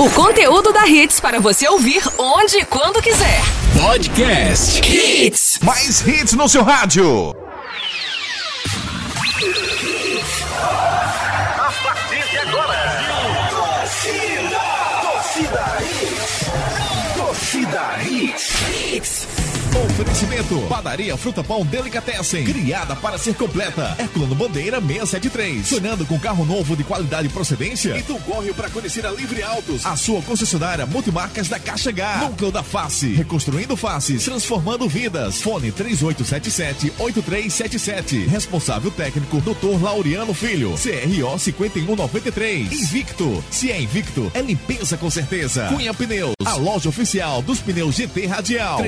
O conteúdo da Hits para você ouvir onde e quando quiser. Podcast Hits. Mais hits no seu rádio. A partir de agora, Torcida, Torcida Hits, Torcida Hits. Oferecimento: Padaria Fruta Pão Delicatessen. Criada para ser completa. Herculano Bandeira 673. Sonhando com carro novo de qualidade e procedência? Então corre para conhecer a Livre Autos. A sua concessionária multimarcas da Caixa H. Núcleo da Face. Reconstruindo faces. Transformando vidas. Fone 3877-8377. Responsável técnico Dr. Laureano Filho. CRO 5193. Invicto. Se é Invicto, é limpeza com certeza. Cunha Pneus. A loja oficial dos pneus GT Radial.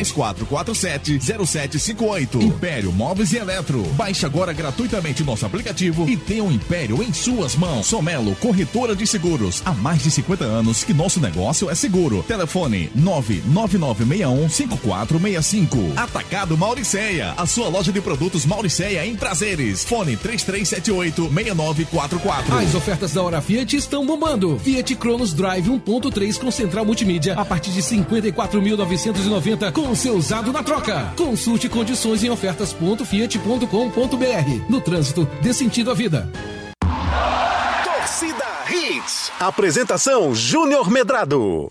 3447-0758. Império Móveis e Eletro. Baixe agora gratuitamente nosso aplicativo e tenha um Império em suas mãos. Somelo, corretora de seguros. Há mais de 50 anos que nosso negócio é seguro. Telefone 999615465. Atacado Mauriceia. A sua loja de produtos Mauriceia em prazeres. Fone 3378-6944. As ofertas da Hora Fiat estão bombando. Fiat Cronos Drive 1.3 com central multimídia a partir de 54.990 com seu usado na troca. Consulte condições em ofertas.fiat.com.br. No trânsito, dê sentido à vida. Torcida Hits. Apresentação Júnior Medrado.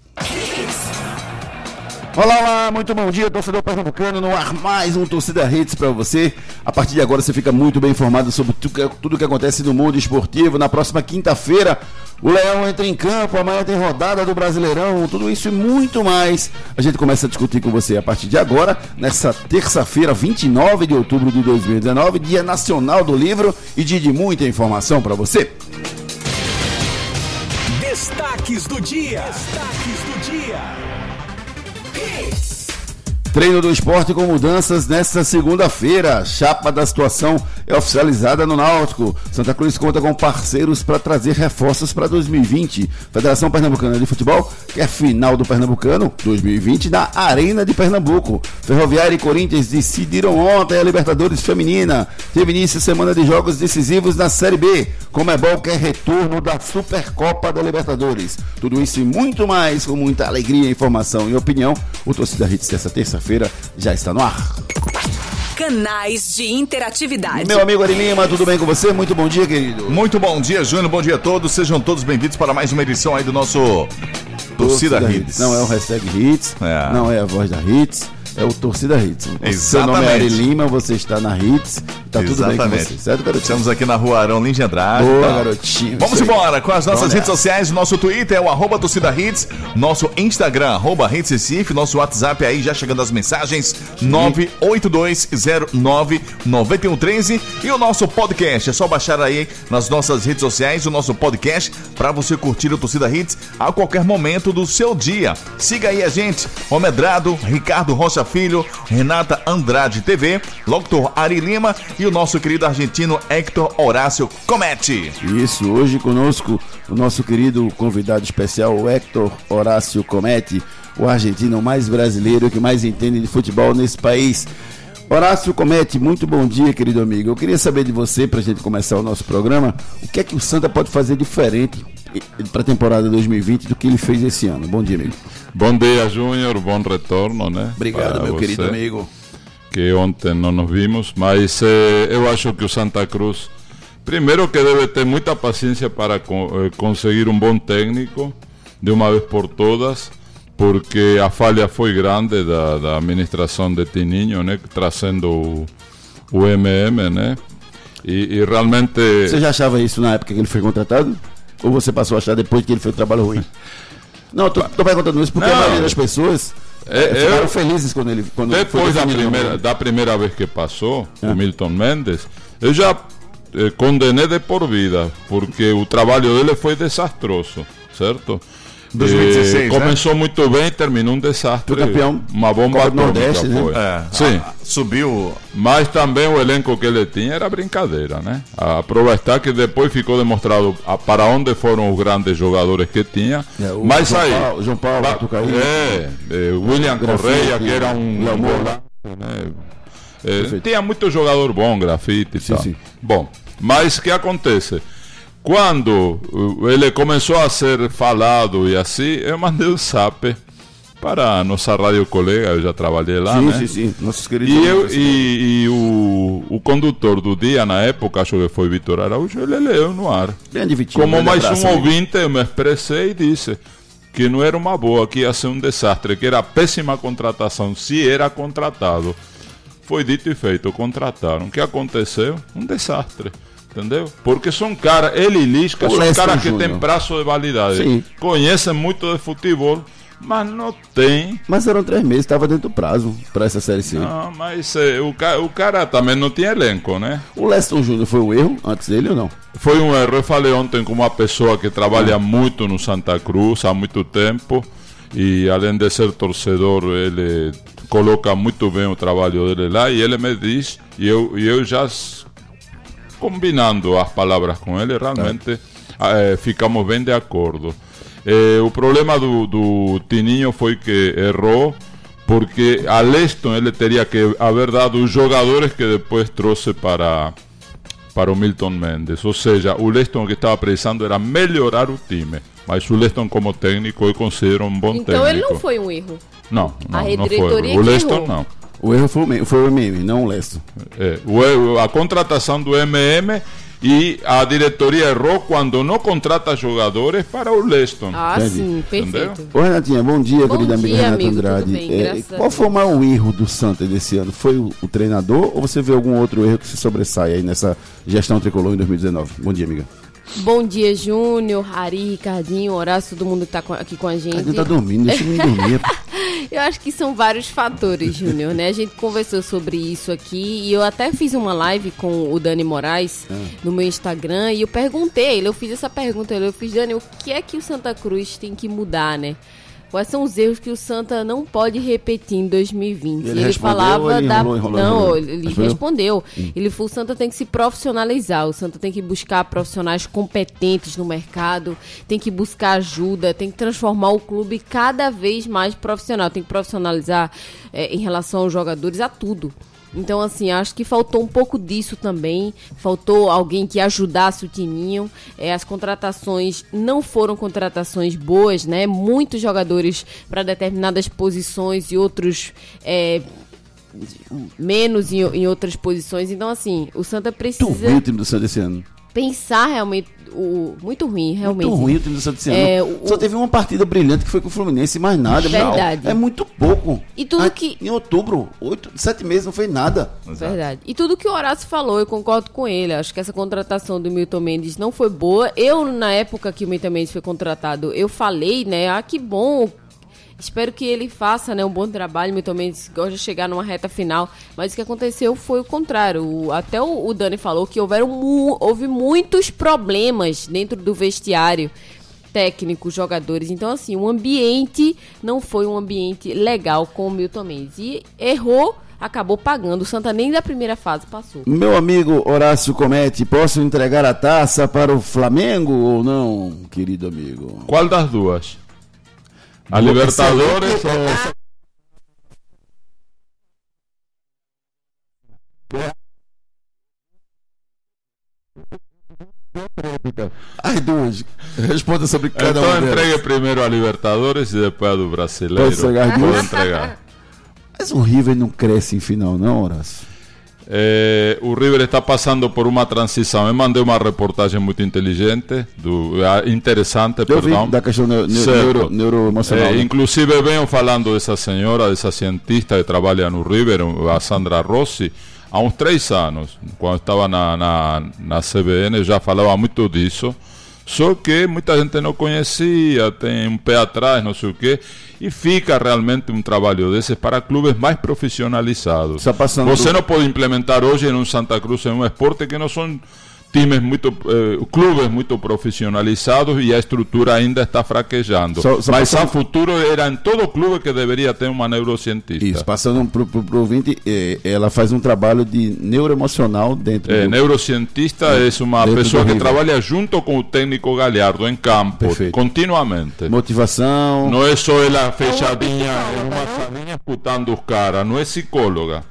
Olá, olá, muito bom dia, torcedor pernambucano, no ar mais um Torcida Hits para você. A partir de agora você fica muito bem informado sobre tudo que acontece no mundo esportivo. Na próxima quinta-feira, o Leão entra em campo, amanhã tem rodada do Brasileirão, tudo isso e muito mais. A gente começa a discutir com você a partir de agora, nessa terça-feira, 29 de outubro de 2019, Dia Nacional do Livro e dia de muita informação para você. Destaques do dia. Destaques do dia. Hits. Treino do esporte com mudanças nesta segunda-feira. Chapa da situação é oficializada no Náutico. Santa Cruz conta com parceiros para trazer reforços para 2020. Federação Pernambucana de Futebol quer final do Pernambucano 2020 na Arena de Pernambuco. Ferroviária e Corinthians decidiram ontem a Libertadores Feminina. Teve início semana de jogos decisivos na Série B. Comebol quer retorno da Supercopa da Libertadores. Tudo isso e muito mais, com muita alegria, informação e opinião. O Torcida Hits dessa terça-feira já está no ar. Canais de interatividade. Meu amigo Ari Lima, tudo bem com você? Muito bom dia, querido. Muito bom dia, Júnior. Bom dia a todos. Sejam todos bem-vindos para mais uma edição aí do nosso Torcida, Hits. Não é o hashtag Hits, É. não é a voz da Hits, é o Torcida Hits. O Seu Exatamente. nome é Ari Lima, você está na Hits, tá tudo bem com Exatamente. você, certo, garotinho? Estamos aqui na rua Arão Lins de Andrade. Boa, tá? garotinho. Vamos embora com as nossas Vamos redes nessa. sociais. Nosso Twitter é o arroba torcida hits. Nosso Instagram, arroba hits Recife. Nosso WhatsApp aí já chegando as mensagens. 982099113. E o nosso podcast. É só baixar aí nas nossas redes sociais o nosso podcast para você curtir o Torcida Hits a qualquer momento do seu dia. Siga aí a gente. Homedrado, Ricardo Rocha Filho, Renata Andrade TV, Dr. Ari Lima e o nosso querido argentino Hector Horácio Comete. Isso, hoje conosco o nosso querido convidado especial, Hector Horácio Comete, o argentino mais brasileiro que mais entende de futebol nesse país. Horácio Comete, muito bom dia, querido amigo. Eu queria saber de você, para a gente começar o nosso programa, o que é que o Santa pode fazer diferente para a temporada 2020 do que ele fez esse ano. Bom dia, amigo. Bom dia, Júnior. Bom retorno, né? Obrigado, Para meu você, querido amigo. Que ontem não nos vimos, mas eh, eu acho que o Santa Cruz, primeiro que deve ter muita paciência para co- eh, conseguir um bom técnico de uma vez por todas, porque a falha foi grande da, da administração de Tininho, né? Trazendo o, o MM, né? E, e realmente. Você já achava isso na época que ele foi contratado? Ou você passou a achar depois que ele fez o trabalho ruim? Não, tô, tô perguntando isso porque a Não. maioria das pessoas É, eh, ficaram eu- felizes quando ele quando Depois da primeira, da primeira vez que passou, É. o Milton Mendes, eu já eh, condenei de por vida, porque o trabalho dele foi desastroso, certo? 2016, Eh, né? Começou muito bem e terminou um desastre. Foi campeão Uma bomba Copa do Nordeste, né? É, Sim. a- subiu. Mas também o elenco que ele tinha era brincadeira, né? Aproveitar que depois ficou demonstrado a- para onde foram os grandes jogadores que tinha. É, o Mas João aí. Paulo- João Paulo, Tucaí. é, é, William Correia, que era um. Golaço, né? É, tinha muito jogador bom, grafite e Sim, tal. sim. Bom, mas o que acontece? Quando uh, ele começou a ser falado e assim, eu mandei um zap para a nossa rádio colega, eu já trabalhei lá, sim, né? sim, sim. Nossos queridos. E, eu, e, e o, o condutor do dia, na época, acho que foi Vitor Araújo, ele leu no ar. Grande Vitinho, Como mais abraço, um amigo. ouvinte, eu me expressei e disse que não era uma boa, que ia ser um desastre, que era péssima contratação, se era contratado. Foi dito e feito, contrataram. O que aconteceu? Um desastre. Entendeu? Porque são caras, ele e Lisca, O são caras que têm prazo de validade. Sim. Conhecem muito de futebol, mas não tem Mas eram três meses, estava dentro do prazo para essa Série C. não, mas eh, o, ca- o cara também não tinha elenco, né? O Leston Júnior foi um erro antes dele ou não? Foi um erro. Eu falei ontem com uma pessoa que trabalha muito no Santa Cruz há muito tempo e além de ser torcedor, ele coloca muito bem o trabalho dele lá e ele me diz, e eu, e eu já combinando as palavras com ele, realmente eh, ficamos bem de acordo. Eh, o problema do, do Tininho foi que errou porque a Leston ele teria que haver dado os jogadores que depois trouxe para para o Milton Mendes. Ou seja, o Leston que estava precisando era melhorar o time. Mas o Leston como técnico eu considero um bom Então técnico. ele não foi um erro. Não, não, A não foi. O Leston errou. não. O erro foi o meme, foi o meme não o Leston. É, o- a contratação do MM e a diretoria errou quando não contrata jogadores para o Leston. Ah, Entendi. sim, Entendeu? perfeito. Ô Renatinha, bom dia, Bom querida amiga dia, Renata amigo, tudo Andrade. bem, É, qual foi o maior erro do Santa desse ano? Foi o, o treinador ou você vê algum outro erro que se sobressai aí nessa gestão tricolor em 2019? Bom dia, amiga. Bom dia, Júnior, Ari, Ricardinho, Horácio, todo mundo que tá aqui com a gente. A gente tá dormindo, deixa menino dormir. Eu acho que são vários fatores, Júnior, né? A gente conversou sobre isso aqui e eu até fiz uma live com o Dani Moraes no meu Instagram e eu perguntei ele, eu fiz essa pergunta, eu fiz, Dani, o que é que o Santa Cruz tem que mudar, né? Quais são os erros que o Santa não pode repetir em 2020? Ele ele respondeu falava ele da. enrolou, enrolou, não, enrolou? ele Respondeu? respondeu. Ele falou: o Santa tem que se profissionalizar, o Santa tem que buscar profissionais competentes no mercado, tem que buscar ajuda, tem que transformar o clube cada vez mais profissional, tem que profissionalizar eh, em relação aos jogadores, a tudo. Então, assim, acho que faltou um pouco disso também. Faltou alguém que ajudasse o Tininho. Eh, as contratações não foram contratações boas, né? Muitos jogadores para determinadas posições e outros eh, menos em, em outras posições. Então, assim, o Santa Tu precisa viu o time do Santa esse ano? pensar realmente o muito ruim, realmente. Muito ruim o time do ano. É, o- Só teve uma partida brilhante que foi com o Fluminense, mais nada. Verdade. É muito pouco. E tudo Ah, que- Em outubro, oito, sete meses, não foi nada. Verdade. E tudo que o Horácio falou, eu concordo com ele. Acho que essa contratação do Milton Mendes não foi boa. Eu, na época que o Milton Mendes foi contratado, eu falei, né? Ah, que bom. Espero que ele faça né, um bom trabalho. Milton Mendes gosta de chegar numa reta final. Mas o que aconteceu foi o contrário. O- até o, o Dani falou que houveram mu- houve muitos problemas dentro do vestiário técnicos, jogadores. Então, assim, o ambiente não foi um ambiente legal com o Milton Mendes. E errou, acabou pagando. O Santa nem da primeira fase passou. Meu amigo Horácio Comete, posso entregar a taça para o Flamengo ou não, querido amigo? Qual das duas? A Libertadores ou... As duas. Responda sobre cada Então uma delas. entregue primeiro a Libertadores e depois a do Brasileiro. Pode entregar as Pode duas? entregar. Mas o River não cresce em final, não, Horácio? Eh, o River está passando por uma transição. Eu mandei uma reportagem muito inteligente, do, ah, interessante, Eu vi perdão. da questão neuro, neuroemocional. Eh, né? inclusive venho falando dessa senhora, dessa cientista que trabalha no River, a Sandra Rossi, há uns três anos, quando estava na, na, na CBN, já falava muito disso. Só que muita gente não conhecia, tem um pé atrás, não sei o quê, e fica realmente um trabalho desses para clubes mais profissionalizados. Você não pode implementar hoje em um Santa Cruz em um esporte que não são times muito eh, clubes muito profissionalizados e a estrutura ainda está fraquejando. Só- só Mas passando- a futuro era em todo clube que deveria ter uma neurocientista. Isso, passando pro, pro ouvinte, eh, ela faz um trabalho de neuroemocional dentro Eh, do... neurocientista é uma Dentro pessoa que trabalha junto com o técnico Galhardo em campo, Perfeito. continuamente. Motivação. Não é só ela fechadinha em uma salinha escutando os caras, não é psicóloga.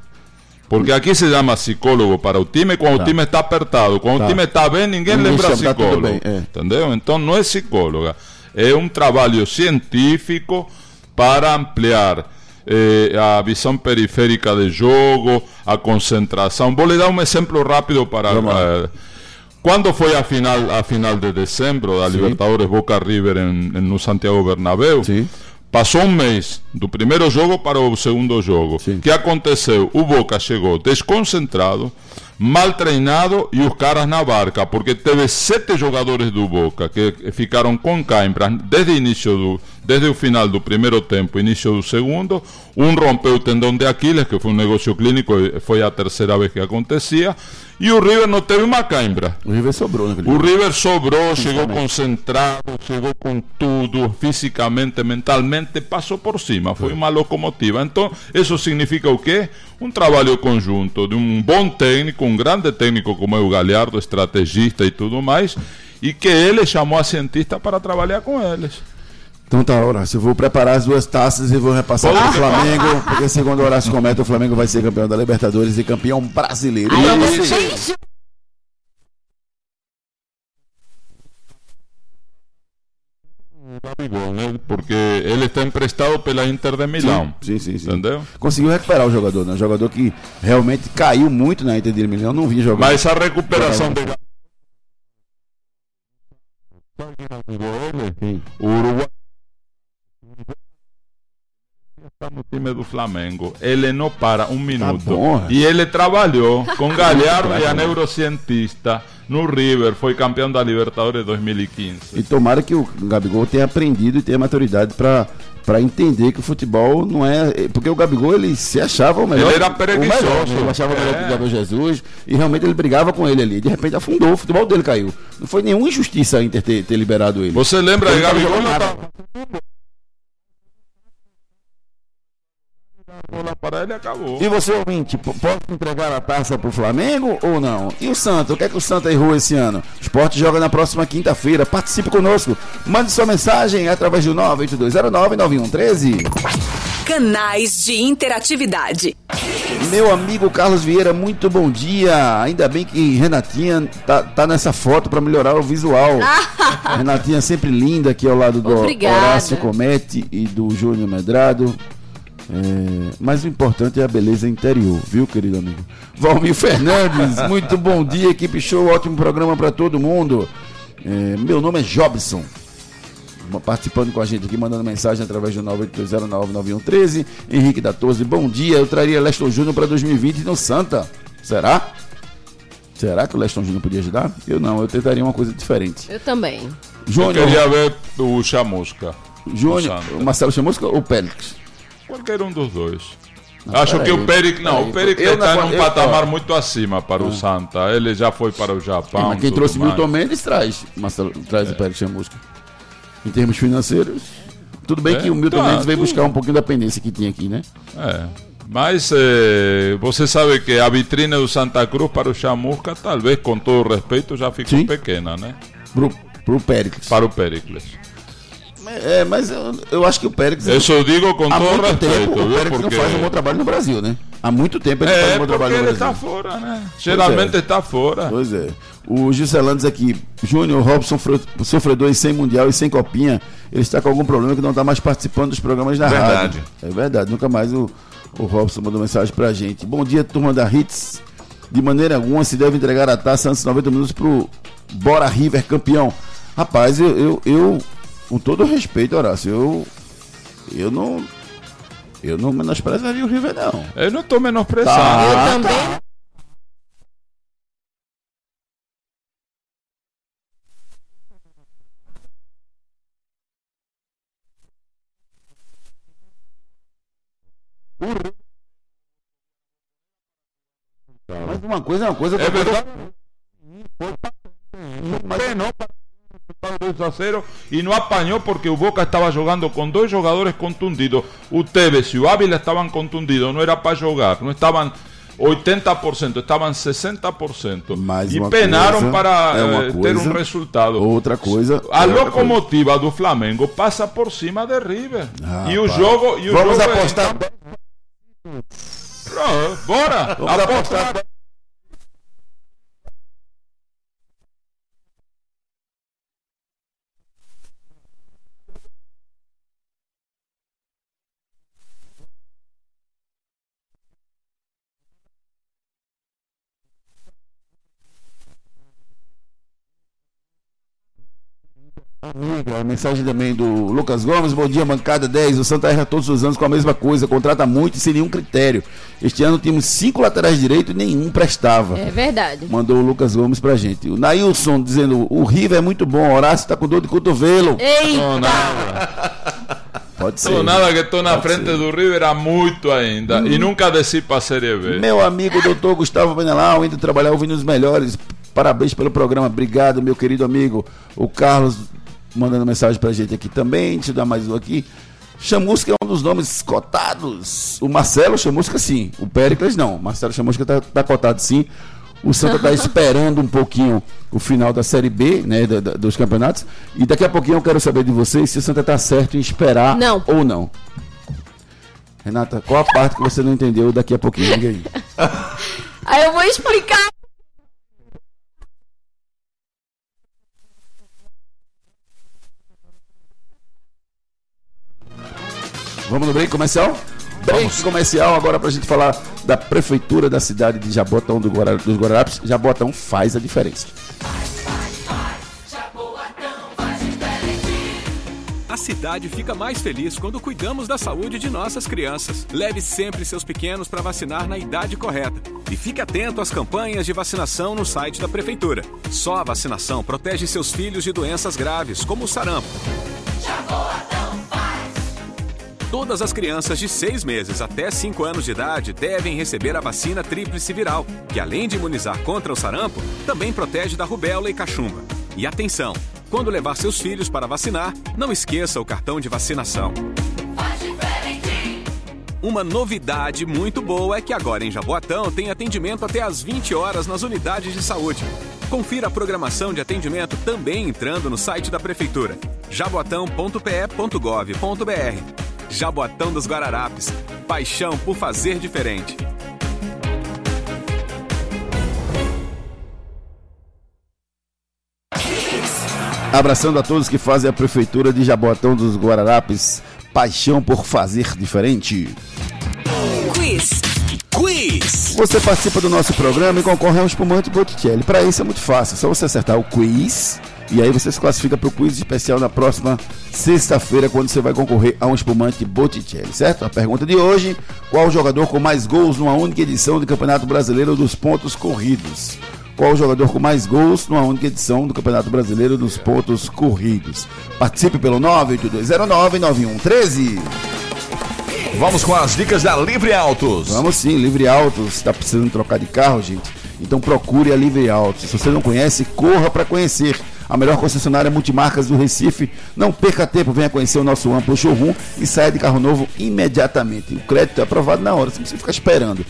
Porque aqui se chama psicólogo para o time quando Tá. o time está apertado. Quando Tá. o time está bem, ninguém lembra psicólogo. bem, é. Entendeu? Então não é psicóloga. É um trabalho científico para ampliar eh, a visão periférica de jogo, a concentração. Vou lhe dar um exemplo rápido para. Lá. eh, quando foi a final, a final de dezembro da Libertadores Boca River no Santiago Bernabéu, Sim. Passou um mês do primeiro jogo para o segundo jogo. O Sim. que aconteceu? O Boca chegou desconcentrado, mal treinado e os caras na barca, porque teve sete jogadores do Boca que ficaram com cãibras desde início do, desde o final do primeiro tempo, início do segundo. Um rompeu o tendão de Aquiles, que foi um negócio clínico, foi a terceira vez que acontecia. E o River não teve uma cãibra. O River sobrou naquele O. River sobrou, chegou concentrado, chegou com tudo, fisicamente, mentalmente, passou por cima, foi uma locomotiva. Então, isso significa o quê? Um trabalho conjunto de um bom técnico, um grande técnico como é o Galhardo, estrategista e tudo mais, e que ele chamou a cientista para trabalhar com eles. Então tá, Horácio, eu vou preparar as duas taças e vou repassar Pode pro Flamengo, porque segundo o Horácio comenta, o Flamengo vai ser campeão da Libertadores e campeão brasileiro. Aí, E- gente, Gabigol, né? Porque ele está emprestado pela Inter de Milão. Sim, sim, sim. Entendeu? Conseguiu recuperar o jogador, né? Um jogador que realmente caiu muito na Inter de Milão, não vi jogar. Mas a recuperação de. O Uruguai está no time do Flamengo. Ele não para um minuto. bom, é. e ele trabalhou com Galhardo e a neurocientista no River. Foi campeão da Libertadores 2015. E tomara que o Gabigol tenha aprendido e tenha maturidade para para entender que o futebol não é. Porque o Gabigol ele se achava o melhor. Ele era o preguiçoso. melhor, né? Ele achava o melhor É. que o Gabriel Jesus e realmente ele brigava com ele ali. De repente afundou, o futebol dele caiu. Não foi nenhuma injustiça a Inter ter, ter liberado ele. Você lembra tava Gabigol? Não tava- Ele acabou. E você, ouvinte, pode entregar a taça pro Flamengo ou não? E o Santa? O que é que o Santa errou esse ano? O Esporte joga na próxima quinta-feira. Participe conosco. Mande sua mensagem através do 982099113. Canais de interatividade. Meu amigo Carlos Vieira, muito bom dia. Ainda bem que Renatinha tá, tá nessa foto para melhorar o visual. Renatinha sempre linda aqui ao lado do Obrigada. Horácio Comete e do Júnior Medrado. É, mas o importante é a beleza interior, viu, querido amigo? Valmir Fernandes, muito bom dia, equipe show, ótimo programa para todo mundo. É, meu nome é Jobson participando com a gente aqui, mandando mensagem através do 982099113. Henrique da Torre, bom dia. Eu traria Leston Júnior para 2020 no Santa. Será? Será que o Leston Júnior podia ajudar? Eu não, eu tentaria uma coisa diferente. eu também. Eu Júnior, queria ver o Chamusca. Júnior, Marcelo Chamusca ou o Pélix? Qualquer um dos dois. Acho que peraí, o Peric, não, o Peric Eu está num eu- patamar ó. muito acima para o Santa. Ele já foi para o Japão. Mas quem trouxe mais. Milton Mendes traz, Marcelo, traz o Pélix Chamusca. Em termos financeiros, tudo bem É, que o Milton tá, Mendes veio tudo. buscar um pouquinho da pendência que tinha aqui, né? É. Mas eh, você sabe que a vitrine do Santa Cruz para o Chamusca, talvez com todo respeito, já ficou Sim. pequena, né? Pro, pro Péricles. Para o Pericles. É, mas eu, eu acho que o Péricles. Isso eu digo com Há todo muito respeito, tempo o? Pérez Porque... não faz um bom trabalho no Brasil, né? Há muito tempo ele não faz um É, bom trabalho no ele está Brasil. fora, né? Geralmente está fora. Pois é. O Giselandes aqui, Júnior Robson, sofredor e sem mundial e sem copinha, ele está com algum problema que não está mais participando dos programas da Verdade. rádio. É verdade, nunca mais o, o Robson mandou mensagem pra gente. Bom dia, turma da Hits. De maneira alguma se deve entregar a taça antes de 90 minutos pro Bora River campeão. Rapaz, eu, eu, eu com todo respeito, Horácio, eu, eu não. Eu não menosprezaria o River, não. Eu não estou menosprezando. Tá. eu Ah, também. Mas uma coisa é uma coisa. É coisa- verdade. Penou para o 2 a 0 e não apanhou porque Boca estava jogando com dois jogadores contundidos. E o Ávila estavam contundidos, não era para jogar, não estavam 80%, estavam 60%. Mais e penaram coisa, para é eh, ter coisa, um resultado. Outra coisa. A é outra locomotiva do Flamengo passa por cima de River. Ah, e o jogo. E o Vamos jogo é- apostar. Pronto, bora! Vamos Aposta apostar. Amiga, a mensagem também do Lucas Gomes, bom dia, bancada 10. O Santa erra todos os anos com a mesma coisa, contrata muito e sem nenhum critério. Este ano tínhamos cinco laterais direitos e nenhum prestava. É verdade. Mandou o Lucas Gomes pra gente. O Nailson dizendo: o River é muito bom, Horácio tá com dor de cotovelo. Eita! Pode ser. Tô nada que tô na Pode frente ser. do River há muito ainda. E nunca desci pra Série B. Meu amigo doutor Gustavo Benelau, indo trabalhar ouvindo os melhores. Parabéns pelo programa. Obrigado, meu querido amigo. O Carlos mandando mensagem pra gente aqui também. Eu dar mais um aqui. Chamusca é um dos nomes cotados. O Marcelo Chamusca, sim. O Péricles, não. O Marcelo Chamusca tá, tá cotado, sim. O Santa tá esperando um pouquinho o final da Série B, né, da- da- dos campeonatos. E daqui a pouquinho eu quero saber de vocês se o Santa tá certo em esperar Não. ou não. Renata, qual a parte que você não entendeu daqui a pouquinho? Aí. Aí eu vou explicar. Vamos no break comercial? Break comercial agora pra gente falar da prefeitura da cidade de Jabotão do Guara- dos Guararapes. Jabotão faz a diferença. A cidade fica mais feliz quando cuidamos da saúde de nossas crianças. Leve sempre seus pequenos para vacinar na idade correta. E fique atento às campanhas de vacinação no site da Prefeitura. Só a vacinação protege seus filhos de doenças graves, como o sarampo. Todas as crianças de 6 meses até 5 anos de idade devem receber a vacina tríplice viral, que além de imunizar contra o sarampo, também protege da rubéola e cachumba. E atenção, quando levar seus filhos para vacinar, não esqueça o cartão de vacinação. Uma novidade muito boa é que agora em Jaboatão tem atendimento até às 20 horas nas unidades de saúde. Confira a programação de atendimento também entrando no site da Prefeitura, jaboatão.pe.gov.br. Jaboatão dos Guararapes. Paixão por fazer diferente. Abraçando a todos que fazem a prefeitura de Jabotão dos Guararapes. Paixão por fazer diferente. Quiz. Quiz! Você participa do nosso programa e concorre a um espumante Botticelli. Para isso é muito fácil, é só você acertar o quiz e aí você se classifica para o quiz especial na próxima sexta-feira, quando você vai concorrer a um espumante Botticelli, certo? A pergunta de hoje: qual o jogador com mais gols numa única edição do Campeonato Brasileiro dos pontos corridos? Qual o jogador com mais gols numa única edição do Campeonato Brasileiro dos pontos corridos? Participe pelo 982099113. Vamos com as dicas da Livre Autos. Vamos sim, Livre Autos. Está precisando trocar de carro, gente? Então procure a Livre Autos. Se você não conhece, corra para conhecer. A melhor concessionária multimarcas do Recife. Não perca tempo, venha conhecer o nosso amplo showroom e saia de carro novo imediatamente. O crédito é aprovado na hora, você não precisa ficar esperando.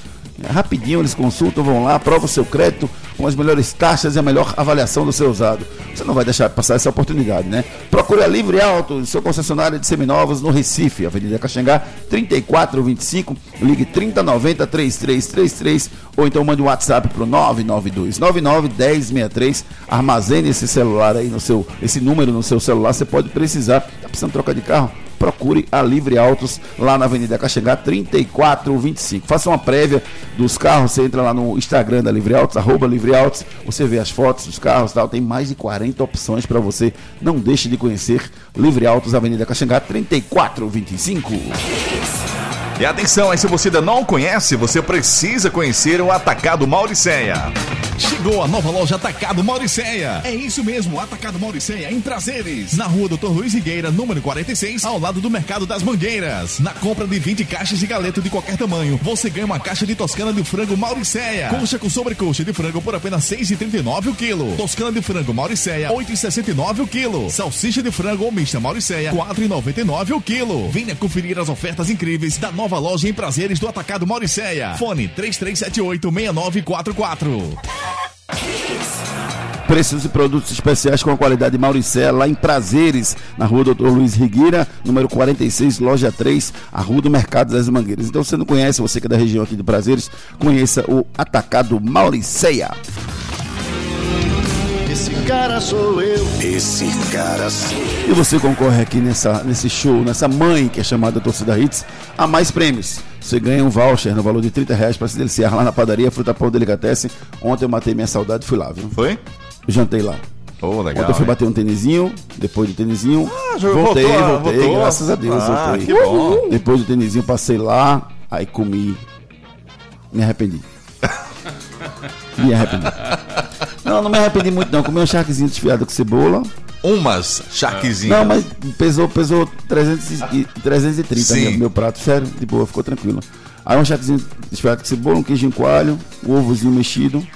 Rapidinho, eles consultam, vão lá, aprovam seu crédito com as melhores taxas e a melhor avaliação do seu usado. Você não vai deixar passar essa oportunidade, né? Procure a Livre Auto, seu concessionário de seminovos no Recife, Avenida Caxangá, 3425, ligue 3090 3333 ou então mande um WhatsApp pro 992 99 1063. Armazene esse celular aí no seu, esse número no seu celular, você pode precisar. Tá precisando trocar de carro? Procure a Livre Autos lá na Avenida Caxangá 3425. Faça uma prévia dos carros, você entra lá no Instagram da Livre Autos, arroba Livre Autos, você vê as fotos dos carros tal, tem mais de 40 opções para você. Não deixe de conhecer Livre Autos, Avenida Caxangá 3425. E atenção, aí se você ainda não conhece, você precisa conhecer o Atacado Mauricéia. Chegou a nova loja Atacado Mauricéia. É isso mesmo, Atacado Mauricéia em Prazeres. Na rua Doutor Luiz Higueira, número 46, ao lado do Mercado das Mangueiras. Na compra de 20 caixas de galeto de qualquer tamanho, você ganha uma caixa de toscana de frango Mauricéia. Coxa com sobrecoxa de frango por apenas R$ 6,39 o quilo. Toscana de frango Mauricéia, R$ 8,69 o quilo. Salsicha de frango ou mista Mauricéia, R$ 4,99 o quilo. Venha conferir as ofertas incríveis da nova loja em Prazeres do Atacado Mauricéia. Fone 3378 6944. Preços e produtos especiais com a qualidade Mauricéia, lá em Prazeres, na rua Doutor Luiz Rigueira, número 46, loja 3, a rua do Mercado das Mangueiras. Então, você não conhece, você que é da região aqui de Prazeres, conheça o Atacado Mauricéia. Esse cara sou eu. Esse cara sou eu. E você concorre aqui nessa, nesse show, nessa mãe que é chamada Torcida Hits, a mais prêmios. Você ganha um voucher no valor de 30 reais para se deliciar lá na padaria Fruta Pão Delicatessen. Ontem eu matei minha saudade e fui lá, viu? Foi? Jantei lá. Oh, legal. Ontem eu fui hein? bater um tênisinho, depois do tênisinho. Ah, voltei, voltou, voltei, voltou? graças a Deus. Ah, voltei. que bom. Depois do tênisinho, passei lá, aí comi. Me arrependi. me arrependi. Não, não me arrependi muito, não. Comi um charquezinho desfiado com cebola. Umas charquezinhas. Não, mas pesou, pesou 300 e, 330 Sim. meu, meu prato, sério, de boa, ficou tranquilo. Aí um charquezinho desfiado com cebola, um queijinho coalho, um ovozinho mexido,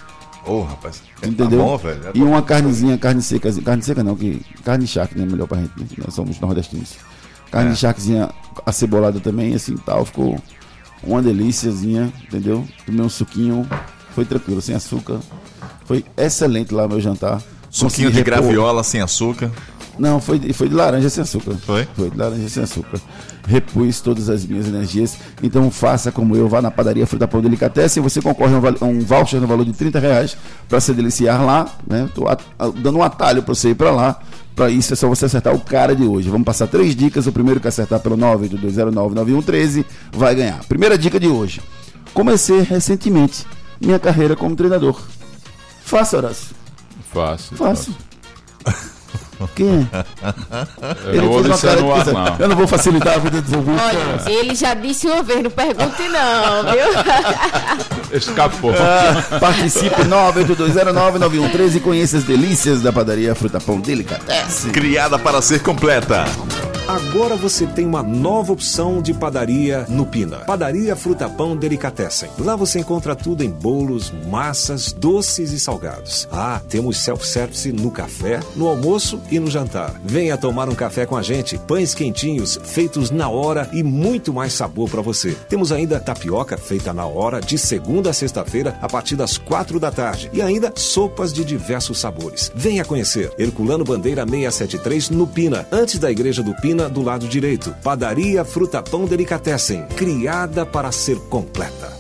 Ô, rapaz. entendeu? Tá bom, velho. É e uma carnezinha, carne seca, carne seca não, que carne charque, né, melhor pra gente, né? nós somos nordestinos. Carne É. de charquezinha acebolada também, assim, tal, ficou uma delíciazinha, entendeu? Tomei um suquinho, foi tranquilo, sem açúcar. Foi excelente lá meu jantar. Suquinho de repor- graviola sem açúcar. não, foi, de- foi de laranja sem açúcar. Foi? Foi de laranja sem açúcar. Repus todas as minhas energias. Então faça como eu, vá na padaria Fruta Pão Delicatessen. Você concorre a um, voucher no valor de 30 reais para se deliciar lá. Né? Tô dando um atalho para você ir para lá. Para isso é só você acertar o cara de hoje. Vamos passar três dicas. O primeiro que acertar pelo 982099113 vai ganhar. Primeira dica de hoje. Comecei recentemente minha carreira como treinador. Fácil, Horácio. Fácil. Fácil. Quem é? Eu não vou cara no ar, não. Eu não vou facilitar a vida dos ouvintes. Olha, ele já disse uma vez, não pergunte não, viu? Escapou. Ah, Participe 982099113 e conheça as delícias da padaria Fruta Pão Delicatessen. Criada para ser completa. Agora você tem uma nova opção de padaria no Pina. Padaria Fruta Pão Delicatessen. Lá você encontra tudo em bolos, massas, doces e salgados. Ah, temos self-service no café, no almoço e no jantar. Venha tomar um café com a gente. Pães quentinhos, feitos na hora e muito mais sabor para você. Temos ainda tapioca feita na hora, de segunda a sexta-feira, a partir das quatro da tarde. E ainda sopas de diversos sabores. Venha conhecer. Herculano Bandeira 673 no Pina, antes da Igreja do Pina, do lado direito. Padaria Fruta Pão Delicatessen, criada para ser completa.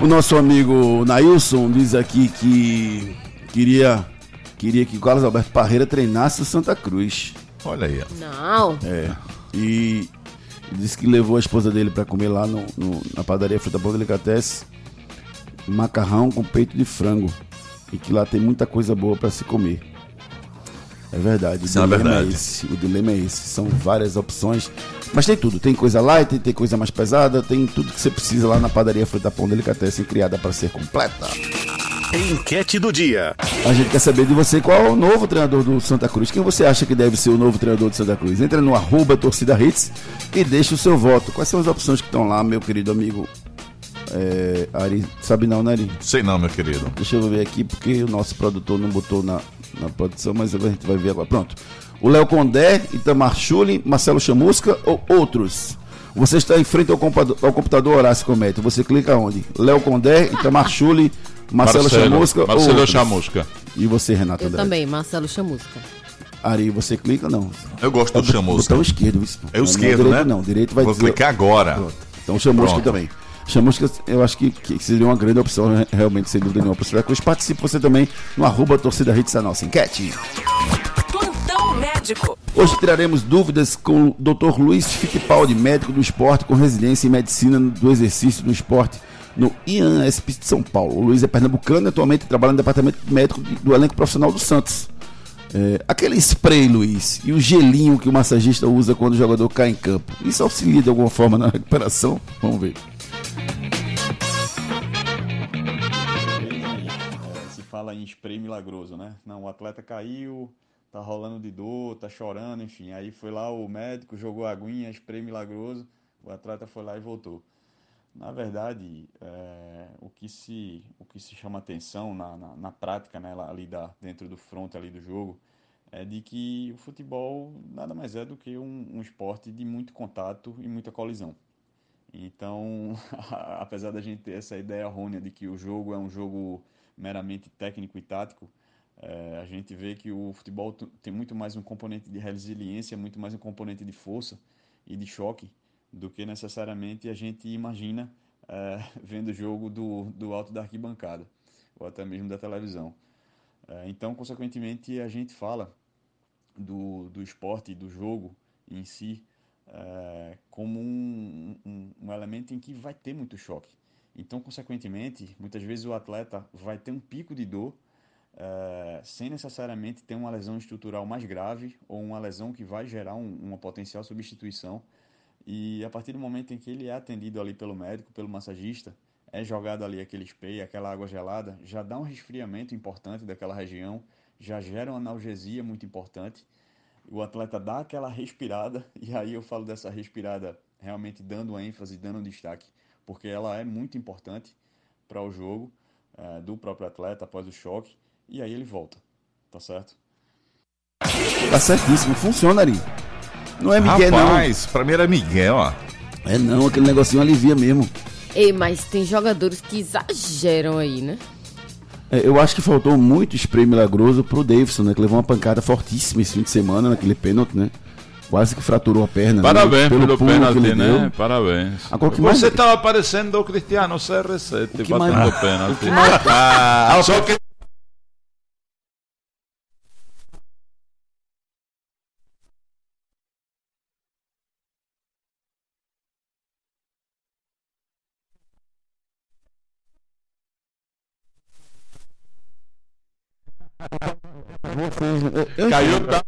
O nosso amigo Nailson diz aqui que queria, queria que o Carlos Alberto Parreira treinasse o Santa Cruz. Olha aí. ó. Não. É. E disse que levou a esposa dele para comer lá no, no- na padaria Fruta Pão Delicatessen macarrão com peito de frango. E que lá tem muita coisa boa para se comer. É verdade. Isso é uma dilema verdade. esse. O dilema é esse. São várias opções. Mas tem tudo. Tem coisa light, tem coisa mais pesada, tem tudo que você precisa lá na padaria Fruta Pão Delicatessen, criada para ser completa. Enquete do dia. A gente quer saber de você qual é o novo treinador do Santa Cruz. Quem você acha que deve ser o novo treinador do Santa Cruz? Entra no arroba torcida hits e deixa o seu voto. Quais são as opções que estão lá, meu querido amigo é, Ari? Sabe não, né, Ari? Sei não, meu querido. Deixa eu ver aqui, porque o nosso produtor não botou na, na produção, mas a gente vai ver agora. Pronto. O Léo Condé, Itamar Chuli, Marcelo Chamusca ou outros? Você está em frente ao computador, ao computador Horácio Comete. Você clica onde? Léo Condé, Itamar Chuli, Marcelo, Chamusca Marcelo ou outros? Chamusca. E você, Renato Eu André? também, Marcelo Chamusca. Ari, você clica não? Eu gosto do chamusca. Botão esquerdo, isso. É o Não, esquerdo, não, direito né? Não, direito vai Vou clicar agora. Pronto. Então chamusca Pronto. também. Chamusca, eu acho que, que seria uma grande opção, re- realmente, sem dúvida nenhuma, para o Santa Cruz. Participe você também no arroba torcida hits, a nossa enquete. Plantão médico. Hoje tiraremos dúvidas com o Dr. Luiz Fittipaldi, médico do esporte com residência em medicina do exercício do esporte no IANSP de São Paulo. O Luiz é pernambucano e atualmente trabalha no departamento médico do elenco profissional do Santos. É, aquele spray, Luiz, e o gelinho que o massagista usa quando o jogador cai em campo, isso auxilia de alguma forma na recuperação? Vamos ver. É, se fala em spray milagroso, né? Não, o atleta caiu, tá rolando de dor, tá chorando, enfim. Aí foi lá o médico, jogou aguinha, spray milagroso, o atleta foi lá e voltou. Na verdade, é, o, que se, o que se chama atenção na, na, na prática, né, ali da, dentro do front ali do jogo, é de que o futebol nada mais é do que um, um esporte de muito contato e muita colisão. Então, apesar da gente ter essa ideia errônea de que o jogo é um jogo meramente técnico e tático, é, a gente vê que o futebol tem muito mais um componente de resiliência, muito mais um componente de força e de choque do que necessariamente a gente imagina é, vendo o jogo do, do alto da arquibancada ou até mesmo da televisão. É, então, consequentemente, a gente fala do, do esporte, do jogo em si, é, como um, um, um elemento em que vai ter muito choque. Então, consequentemente, muitas vezes o atleta vai ter um pico de dor é, sem necessariamente ter uma lesão estrutural mais grave ou uma lesão que vai gerar um, uma potencial substituição. E a partir do momento em que ele é atendido ali pelo médico, pelo massagista, é jogado ali aquele spray, aquela água gelada, já dá um resfriamento importante daquela região, já gera uma analgesia muito importante. O atleta dá aquela respirada, e aí eu falo dessa respirada realmente dando ênfase, dando destaque, porque ela é muito importante para o jogo é, do próprio atleta após o choque, e aí ele volta, tá certo? Tá certíssimo, funciona ali. Não é Miguel, Rapaz, pra mim era Miguel, ó. não. É não, aquele negocinho alivia mesmo. Ei, mas tem jogadores que exageram aí, né? É, eu acho que faltou muito spray milagroso pro Davidson, né? Que levou uma pancada fortíssima esse fim de semana naquele pênalti, né? Quase que fraturou a perna. né? Parabéns pelo, pulo que pênalti, né? deu. Parabéns. Agora, o que mais- Você estava parecendo o Cristiano CR7 que batendo mais- pênalti. mais- Ah, só que Eu- caiu tá.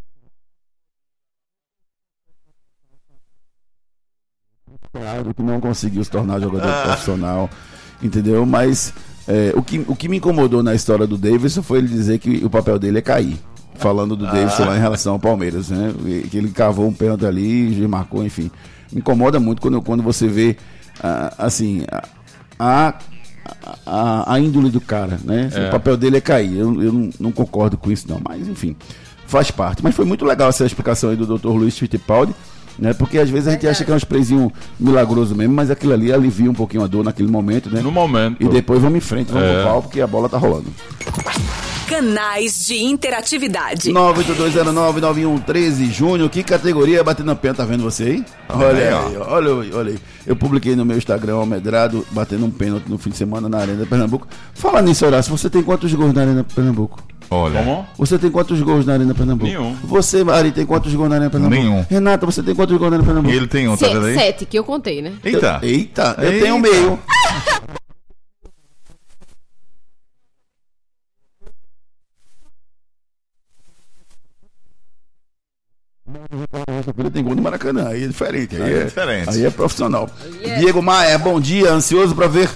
Claro que não conseguiu se tornar jogador profissional, entendeu? Mas é, o, que, o que me incomodou na história do Davidson foi ele dizer que o papel dele é cair. Falando do Davidson lá em relação ao Palmeiras, né? Que ele cavou um pênalti ali e marcou, enfim. Me incomoda muito quando, quando você vê, ah, assim, a, a, a, a índole do cara, né? É. O papel dele é cair. Eu, eu não, não concordo com isso, não. Mas, enfim, faz parte. Mas foi muito legal essa explicação aí do Dr. Luiz Fittipaldi, né? Porque às vezes a gente acha que é um sprayzinho milagroso mesmo, mas aquilo ali alivia um pouquinho a dor naquele momento, né? No momento. E depois vamos em frente, vamos É. pro pau, porque a bola tá rolando. Canais de interatividade. 982099113 Júnior, que categoria batendo a pé, tá vendo você aí? Olha aí, olha aí, olha aí. Eu publiquei no meu Instagram, Almedrado, batendo um pênalti no fim de semana na Arena de Pernambuco. Fala nisso, Horácio, você tem quantos gols na Arena de Pernambuco? Olha. Como? Você tem quantos gols na Arena Pernambuco? Nenhum. Você, Ari, tem quantos gols na Arena Pernambuco? Nenhum. Renata, você tem quantos gols na Arena Pernambuco? Ele tem um, tá Se- vendo aí? sete, que eu contei, né? Eita. Eita, eu Eita. tenho meio. Ele tem gol no Maracanã, aí é diferente. Aí, Aí é é, diferente. Aí é profissional. Yeah. Diego Maia, bom dia, ansioso para ver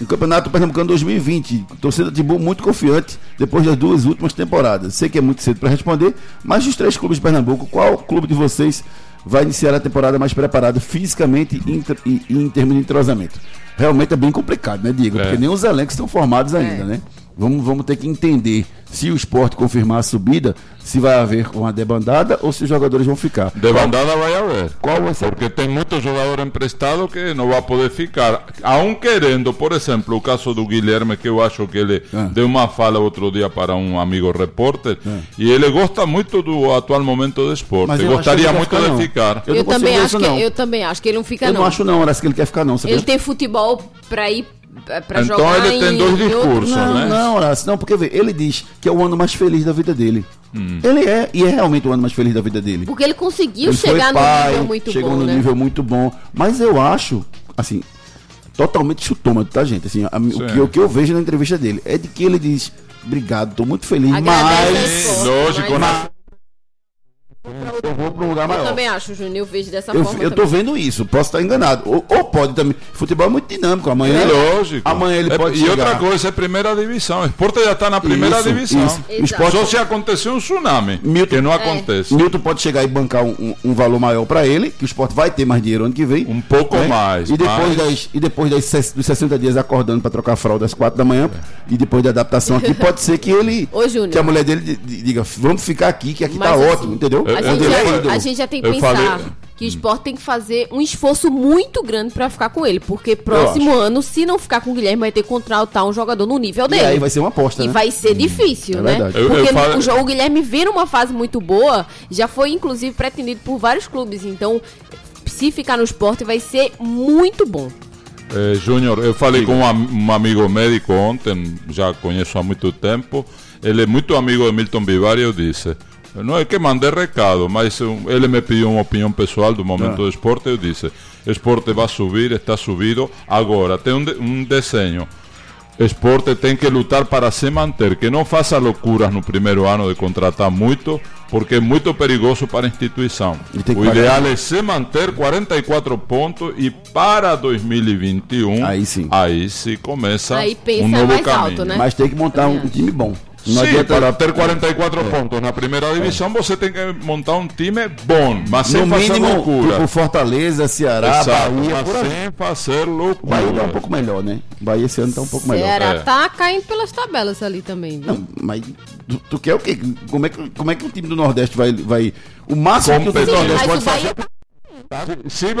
o Campeonato Pernambucano 2020. Torcida de Timbu muito confiante depois das duas últimas temporadas. Sei que é muito cedo para responder, mas dos três clubes de Pernambuco, qual clube de vocês vai iniciar a temporada mais preparado fisicamente e, inter- e- e em termos de entrosamento? Realmente é bem complicado, né, Diego? É. Porque nem os elencos estão formados ainda, É. né? Vamos, vamos ter que entender se o esporte confirmar a subida, se vai haver uma debandada ou se os jogadores vão ficar. De bandada vai haver. Qual vai ser? Porque tem muitos jogadores emprestados que não vai poder ficar. Aún querendo, por exemplo, o caso do Guilherme, que eu acho que ele Ah. deu uma fala outro dia para um amigo repórter, e ele gosta muito do atual momento do esporte. Mas eu acho Gostaria muito ficar, de não. ficar. Eu Eu, também acho isso, que não. eu também acho que ele não fica Eu não. não acho não, parece que ele quer ficar não. Você Ele tem futebol pra ir pra Então jogar ele tem em- dois em outro- discursos, Não, né? não, Horácio, não, porque vê, ele diz que é o ano mais feliz da vida dele. Hum. Ele é, e é realmente o ano mais feliz da vida dele. Porque ele conseguiu ele chegar pai, num nível muito chegou bom, num né? nível muito bom. Mas eu acho, assim, totalmente chutômetro, tá, gente? Assim, a- o, que, o que eu vejo na entrevista dele é de que ele diz, obrigado, tô muito feliz, Agradece mas esforço, Lógico, mas- né? Eu vou para um lugar Eu maior. também acho, Júnior, eu vejo dessa Eu, forma eu tô também. vendo isso, posso estar enganado. Ou, ou pode também. Futebol é muito dinâmico. Amanhã, É lógico. amanhã ele É, pode e chegar. outra coisa, é primeira divisão. O esporte já está na primeira Isso, divisão. isso. Esporte Só se acontecer um tsunami, Milton- que não É. acontece. Milton pode chegar e bancar um, um- um valor maior para ele, que o esporte vai ter mais dinheiro ano que vem. Um pouco né? mais, E depois, mas- das, e depois das, dos 60 dias acordando para trocar a fralda às 4 da manhã, e depois da adaptação aqui, pode ser que ele. Ô, Júnior. que a mulher dele di- di- diga, vamos ficar aqui, que aqui Mas tá assim, ótimo, entendeu? Eu- A eu gente, é já, a gente já tem que Eu pensar. falei- que o esporte tem que fazer um esforço muito grande pra ficar com ele. Porque próximo ano, se não ficar com o Guilherme, vai ter que contratar um jogador no nível E dele. aí vai ser uma aposta, E né? vai ser difícil, é né? verdade. Eu- eu Porque falo- o, o Guilherme vem numa fase muito boa, já foi inclusive pretendido por vários clubes. Então, se ficar no esporte, vai ser muito bom. Eh, Júnior, eu falei com um, um amigo médico ontem, já conheço há muito tempo. Ele é muito amigo de Milton Vivari. Eu disse: Não é que mandei recado, mas ele me pediu uma opinião pessoal do momento do esporte. Eu disse: esporte vai subir, está subido. Agora, tem um, de- um desenho. Esporte tem que lutar para se manter, que não faça loucuras no primeiro ano de contratar muito, porque é muito perigoso para a instituição. O ideal é se manter 44 pontos e para 2021 Aí sim. aí se começa Aí pensa um novo mais caminho. alto, né? Mas tem que montar um, time bom. Sim, adianta para ter 44 pontos na primeira divisão, você tem que montar um time bom, mas sem no fazer mínimo loucura. tipo Fortaleza, Ceará, Exato, Bahia, mas por aí. sem fazer loucura. Bahia tá um pouco melhor, né? Bahia esse ano tá um pouco melhor. Ceará É. tá caindo pelas tabelas ali também, viu? Não, mas tu, tu quer o quê? Como é, que, como é que o time do Nordeste vai. vai o máximo que o time do Nordeste pode fazer. Bahia Se é, sem.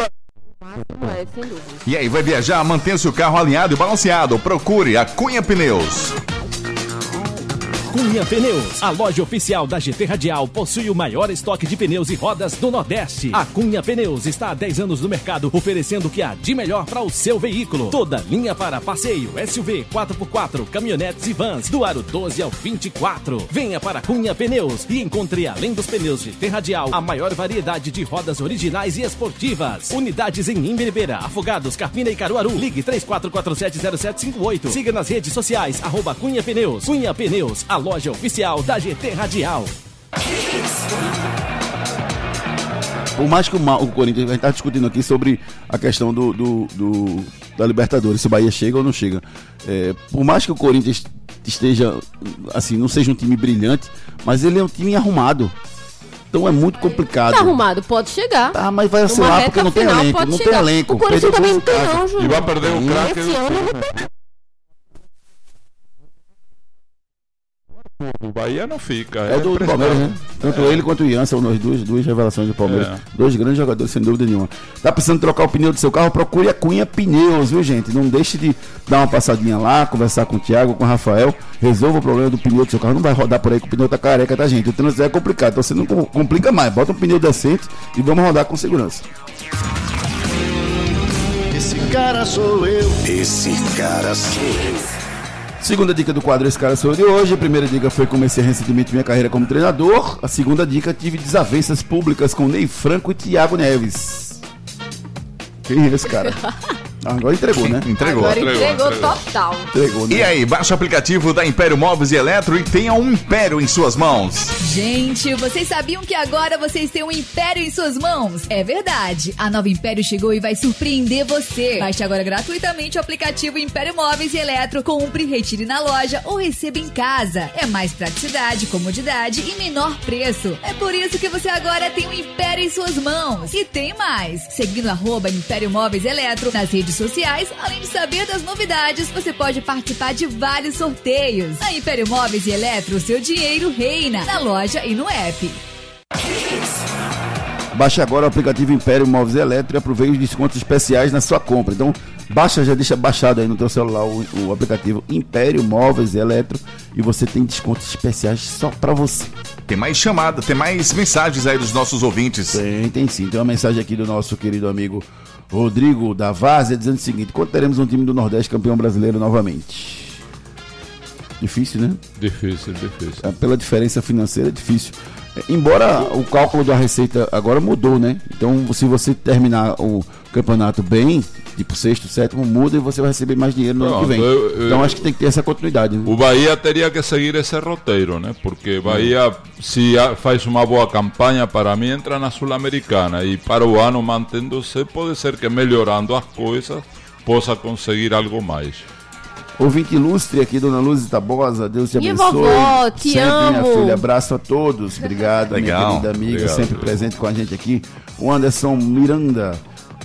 E aí, vai viajar? Mantenha seu carro alinhado e balanceado. Procure a Cunha Pneus. Cunha Pneus, a loja oficial da GT Radial, possui o maior estoque de pneus e rodas do Nordeste. A Cunha Pneus está há 10 anos no mercado, oferecendo o que há de melhor para o seu veículo. Toda linha para passeio, SUV, 4x4, caminhonetes e vans, do aro 12 ao 24. Venha para Cunha Pneus e encontre, além dos pneus GT Radial, a maior variedade de rodas originais e esportivas. Unidades em Imbiribeira, Afogados, Carpina e Caruaru. Ligue 34470758. Siga nas redes sociais, arroba Cunha Pneus. Cunha Pneus, a loja oficial da GT Radial. Por mais que o, Corinthians, a gente tá discutindo aqui sobre a questão do, do- do- da Libertadores, se o Bahia chega ou não chega. É, por mais que o Corinthians esteja, assim, não seja um time brilhante, mas ele é um time arrumado. Então é muito complicado. Tá arrumado, pode chegar. Tá, mas vai reta porque não tem final, elenco. Não tem chegar. elenco. O Corinthians também não tem, não, Júnior. E vai perder o craque Esse do ano O Bahia não fica. É do, do impressionante. Palmeiras, né? Tanto ele quanto o Ian são nós duas, duas revelações do Palmeiras. É. Dois grandes jogadores, sem dúvida nenhuma. Tá precisando trocar o pneu do seu carro? Procure a Cunha Pneus, viu, gente? Não deixe de dar uma passadinha lá, conversar com o Thiago, com o Rafael. Resolva o problema do pneu do seu carro. Não vai rodar por aí com o pneu tá careca, tá, gente? O trânsito é complicado, então você não com- complica mais. Bota um pneu decente e vamos rodar com segurança. Esse cara sou eu. Esse cara sou eu. Segunda dica do quadro Esse Cara Sou Eu de hoje. A primeira dica foi comecei recentemente minha carreira como treinador. A segunda dica tive desavenças públicas com Ney Franco e Thiago Neves. Quem é esse cara? Agora entregou, né? Entregou. Agora entregou, entregou, entregou. total. Entregou, né? E aí, baixa o aplicativo da Império Móveis e Eletro e tenha um império em suas mãos. Gente, vocês sabiam que agora vocês têm um império em suas mãos? É verdade. A nova Império chegou e vai surpreender você. Baixe agora gratuitamente o aplicativo Império Móveis e Eletro, compre, retire na loja ou receba em casa. É mais praticidade, comodidade e menor preço. É por isso que você agora tem um império em suas mãos. E tem mais. Seguindo arroba Império Móveis e Eletro nas redes sociais, além de saber das novidades, você pode participar de vários sorteios. Na Império Móveis e Eletro, seu dinheiro reina na loja e no app. Baixe agora o aplicativo Império Móveis e Eletro e aproveite os descontos especiais na sua compra. Então, baixa, já deixa baixado aí no teu celular o, o aplicativo Império Móveis e Eletro e você tem descontos especiais só pra você. Tem mais chamada, tem mais mensagens aí dos nossos ouvintes. Tem, tem sim. Tem uma mensagem aqui do nosso querido amigo Rodrigo da Várzea dizendo o seguinte: quando teremos um time do Nordeste campeão brasileiro novamente? Difícil, né? Difícil, difícil. É, Pela diferença financeira é difícil. Embora o cálculo da receita agora mudou, né? Então, se você terminar o campeonato bem, tipo sexto, sétimo, muda e você vai receber mais dinheiro no ano que vem. eu- eu- Então, acho que tem que ter essa continuidade. Né? O Bahia teria que seguir esse roteiro, né? Porque Bahia, se faz uma boa campanha, para mim entra na Sul-Americana e para o ano mantendo-se, pode ser que melhorando as coisas possa conseguir algo mais. Ouvinte ilustre aqui, Dona Luz Tabosa, Deus te Minha abençoe. vovó, te sempre, minha amo. filha. Abraço a todos. Obrigado, Legal. minha querida amiga, Obrigado. sempre presente com a gente aqui. O Anderson Miranda.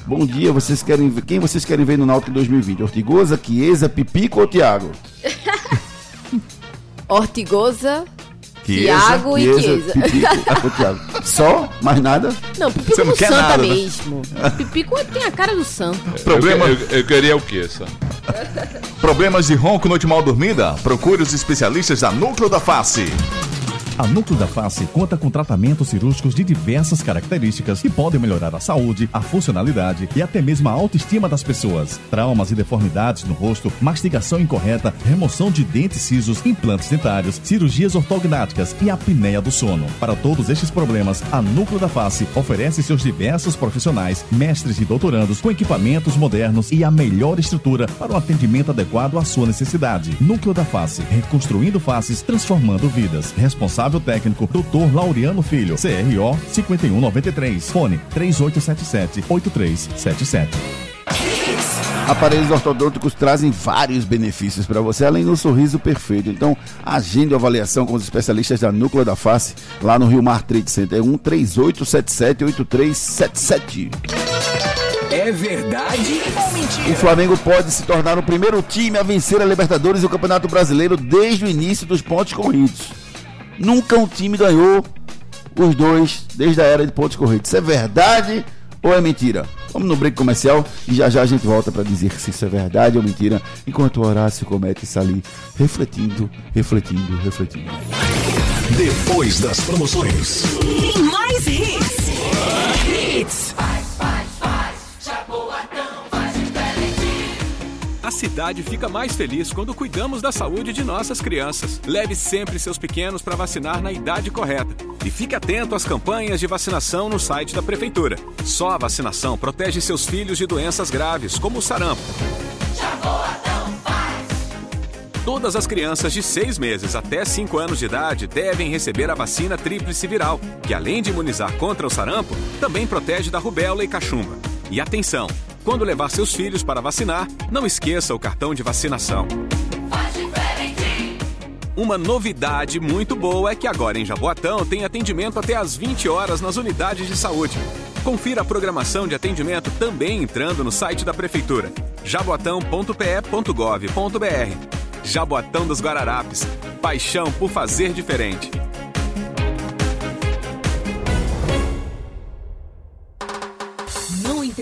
Bom dia, vocês querem ver, quem vocês querem ver no Náutico 2020? Ortigosa, Chiesa, Pipico ou Thiago? Ortigosa, Tiago e Chiesa. Pipico, Só? Mais nada? Não, Pipico Você não quer Santa nada, né? mesmo. Pipico tem a cara do Santa. Problema- Eu, eu- eu queria o que essa? Problemas de ronco, noite mal dormida? Procure os especialistas da Núcleo da Face. A Núcleo da Face conta com tratamentos cirúrgicos de diversas características que podem melhorar a saúde, a funcionalidade e até mesmo a autoestima das pessoas. Traumas e deformidades no rosto, mastigação incorreta, remoção de dentes cisos, implantes dentários, cirurgias ortognáticas e apneia do sono. Para todos estes problemas, a Núcleo da Face oferece seus diversos profissionais, mestres e doutorandos com equipamentos modernos e a melhor estrutura para o atendimento adequado à sua necessidade. Núcleo da Face, reconstruindo faces, transformando vidas. Responsável técnico, Dr. Laureano Filho, CRO 5193. Fone 3877-8377. Aparelhos ortodônticos trazem vários benefícios para você, além do sorriso perfeito. Então, agende a avaliação com os especialistas da Núcleo da Face, lá no Rio Mar Trade Center. É 1 3877-8377. É verdade ou mentira? O Flamengo pode se tornar o primeiro time a vencer a Libertadores e o Campeonato Brasileiro desde o início dos pontos corridos. Nunca um time ganhou os dois desde a era de pontos corridos. Isso é verdade ou é mentira? Vamos no break comercial e já já a gente volta para dizer se isso é verdade ou mentira, enquanto o Horácio comete isso ali, refletindo, refletindo, refletindo. Depois das promoções. E mais hits. Hits. A cidade fica mais feliz quando cuidamos da saúde de nossas crianças. Leve sempre seus pequenos para vacinar na idade correta. E fique atento às campanhas de vacinação no site da Prefeitura. Só a vacinação protege seus filhos de doenças graves, como o sarampo. Todas as crianças de 6 meses até 5 anos de idade devem receber a vacina tríplice viral, que além de imunizar contra o sarampo, também protege da rubéola e cachumba. E atenção! Quando levar seus filhos para vacinar, não esqueça o cartão de vacinação. Uma novidade muito boa é que agora em Jaboatão tem atendimento até às 20 horas nas unidades de saúde. Confira a programação de atendimento também entrando no site da Prefeitura, jaboatão.pe.gov.br. Jaboatão dos Guararapes. Paixão por fazer diferente.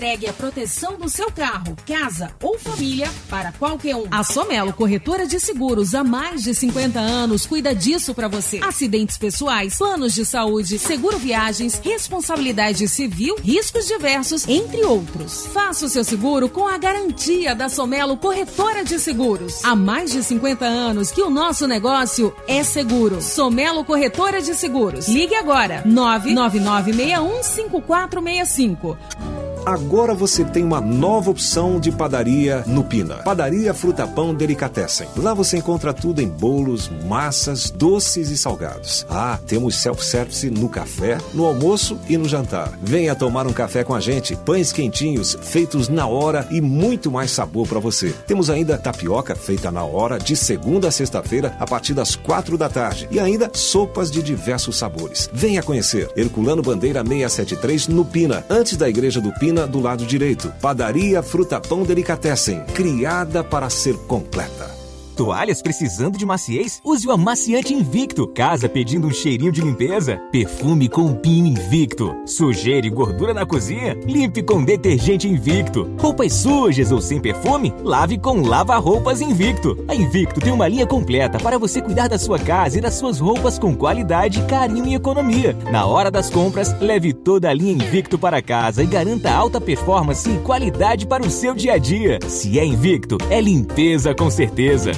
Entregue a proteção do seu carro, casa ou família para qualquer um. A Somelo Corretora de Seguros há mais de 50 anos cuida disso para você. Acidentes pessoais, planos de saúde, seguro viagens, responsabilidade civil, riscos diversos, entre outros. Faça o seu seguro com a garantia da Somelo Corretora de Seguros. Há mais de 50 anos que o nosso negócio é seguro. Somelo Corretora de Seguros. Ligue agora 99961 5465. Agora você tem uma nova opção de padaria no Pina. Padaria Fruta Pão Delicatessen. Lá você encontra tudo em bolos, massas, doces e salgados. Ah, temos self-service no café, no almoço e no jantar. Venha tomar um café com a gente. Pães quentinhos, feitos na hora e muito mais sabor para você. Temos ainda tapioca feita na hora, de segunda a sexta-feira, a partir das quatro da tarde. E ainda sopas de diversos sabores. Venha conhecer. Herculano Bandeira 673 no Pina, antes da Igreja do Pina, do lado direito. Padaria Fruta Pão Delicatessen, criada para ser completa. Toalhas precisando de maciez? Use o amaciante Invicto. Casa pedindo um cheirinho de limpeza? Perfume com Pin Invicto. Sujeira e gordura na cozinha? Limpe com detergente Invicto. Roupas sujas ou sem perfume? Lave com lava-roupas Invicto. A Invicto tem uma linha completa para você cuidar da sua casa e das suas roupas com qualidade, carinho e economia. Na hora das compras, leve toda a linha Invicto para casa e garanta alta performance e qualidade para o seu dia a dia. Se é Invicto, é limpeza com certeza.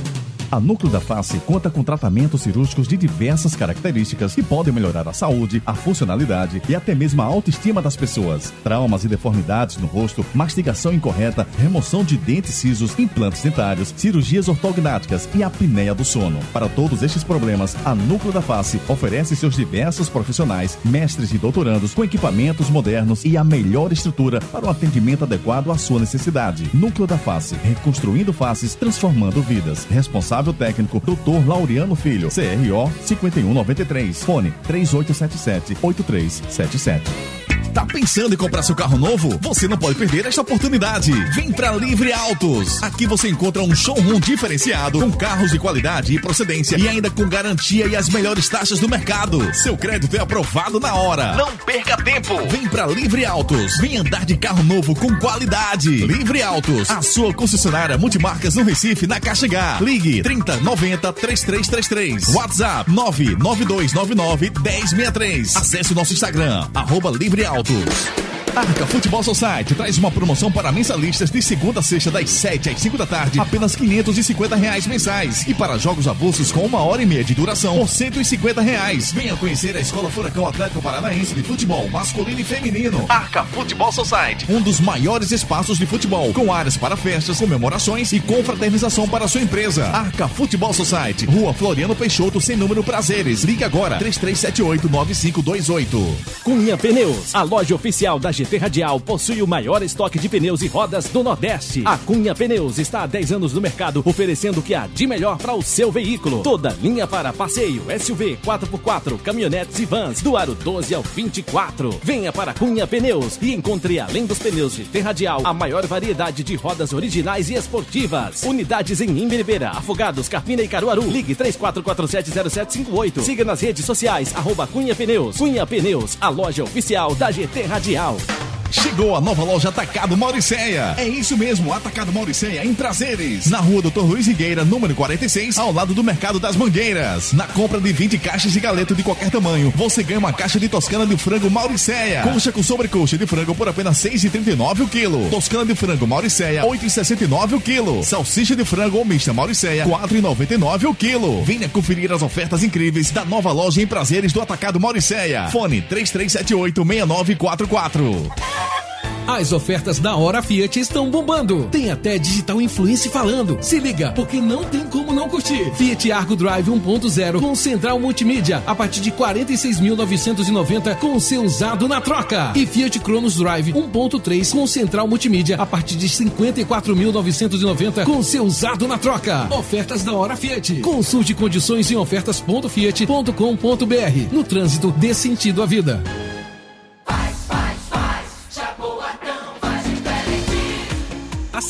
A Núcleo da Face conta com tratamentos cirúrgicos de diversas características que podem melhorar a saúde, a funcionalidade e até mesmo a autoestima das pessoas. Traumas e deformidades no rosto, mastigação incorreta, remoção de dentes cisos, implantes dentários, cirurgias ortognáticas e apneia do sono. Para todos estes problemas, a Núcleo da Face oferece seus diversos profissionais, mestres e doutorandos com equipamentos modernos e a melhor estrutura para o atendimento adequado à sua necessidade. Núcleo da Face, reconstruindo faces, transformando vidas. Responsável técnico, Dr. Laureano Filho, CRO 5193. Fone 3877-8377. Tá pensando em comprar seu carro novo? Você não pode perder esta oportunidade. Vem pra Livre Autos. Aqui você encontra um showroom diferenciado com carros de qualidade e procedência e ainda com garantia e as melhores taxas do mercado. Seu crédito é aprovado na hora. Não perca tempo. Vem pra Livre Autos. Vem andar de carro novo com qualidade. Livre Autos, a sua concessionária multimarcas no Recife, na Caixa H. Ligue 30 90 3333. WhatsApp 99299 1063. Acesse o nosso Instagram, arroba Livre Autos. Caldos. Arca Futebol Society traz uma promoção para mensalistas de segunda a sexta, das 7 às 5 da tarde, apenas 550 reais mensais. E para jogos avulsos com uma hora e meia de duração, por 150 reais. Venha conhecer a Escola Furacão Atlético Paranaense de Futebol Masculino e Feminino. Arca Futebol Society, um dos maiores espaços de futebol, com áreas para festas, comemorações e confraternização para sua empresa. Arca Futebol Society, Rua Floriano Peixoto, sem número prazeres. Ligue agora, 3378-9528. Cunha Pneus, a loja oficial da GT Radial possui o maior estoque de pneus e rodas do Nordeste. A Cunha Pneus está há 10 anos no mercado, oferecendo o que há de melhor para o seu veículo. Toda linha para passeio, SUV, 4x4, caminhonetes e vans, do aro 12 ao 24. Venha para Cunha Pneus e encontre, além dos pneus GT Radial, a maior variedade de rodas originais e esportivas. Unidades em Imbiribeira, Afogados, Carpina e Caruaru. Ligue 34470758. Siga nas redes sociais, arroba Cunha Pneus. Cunha Pneus, a loja oficial da GT Radial. Chegou a nova loja Atacado Mauricéia. É isso mesmo, Atacado Mauricéia em Prazeres. Na rua Doutor Luiz Higueira, número 46, ao lado do Mercado das Mangueiras. Na compra de 20 caixas de galeto de qualquer tamanho, você ganha uma caixa de toscana de frango Mauricéia. Coxa com sobrecoxa de frango por apenas 6,39 o quilo. Toscana de frango Mauricéia, 8,69 o quilo. Salsicha de frango ou mista Mauricéia, 4,99 o quilo. Venha conferir as ofertas incríveis da nova loja em Prazeres do Atacado Mauricéia. Fone 3378 6944. As ofertas da Hora Fiat estão bombando. Tem até Digital Influence falando. Se liga, porque não tem como não curtir. Fiat Argo Drive 1.0 com central multimídia a partir de 46.990 com seu usado na troca. E Fiat Cronos Drive 1.3 com central multimídia a partir de 54.990 com seu usado na troca. Ofertas da Hora Fiat. Consulte condições em ofertas.fiat.com.br. No trânsito, dê sentido à vida.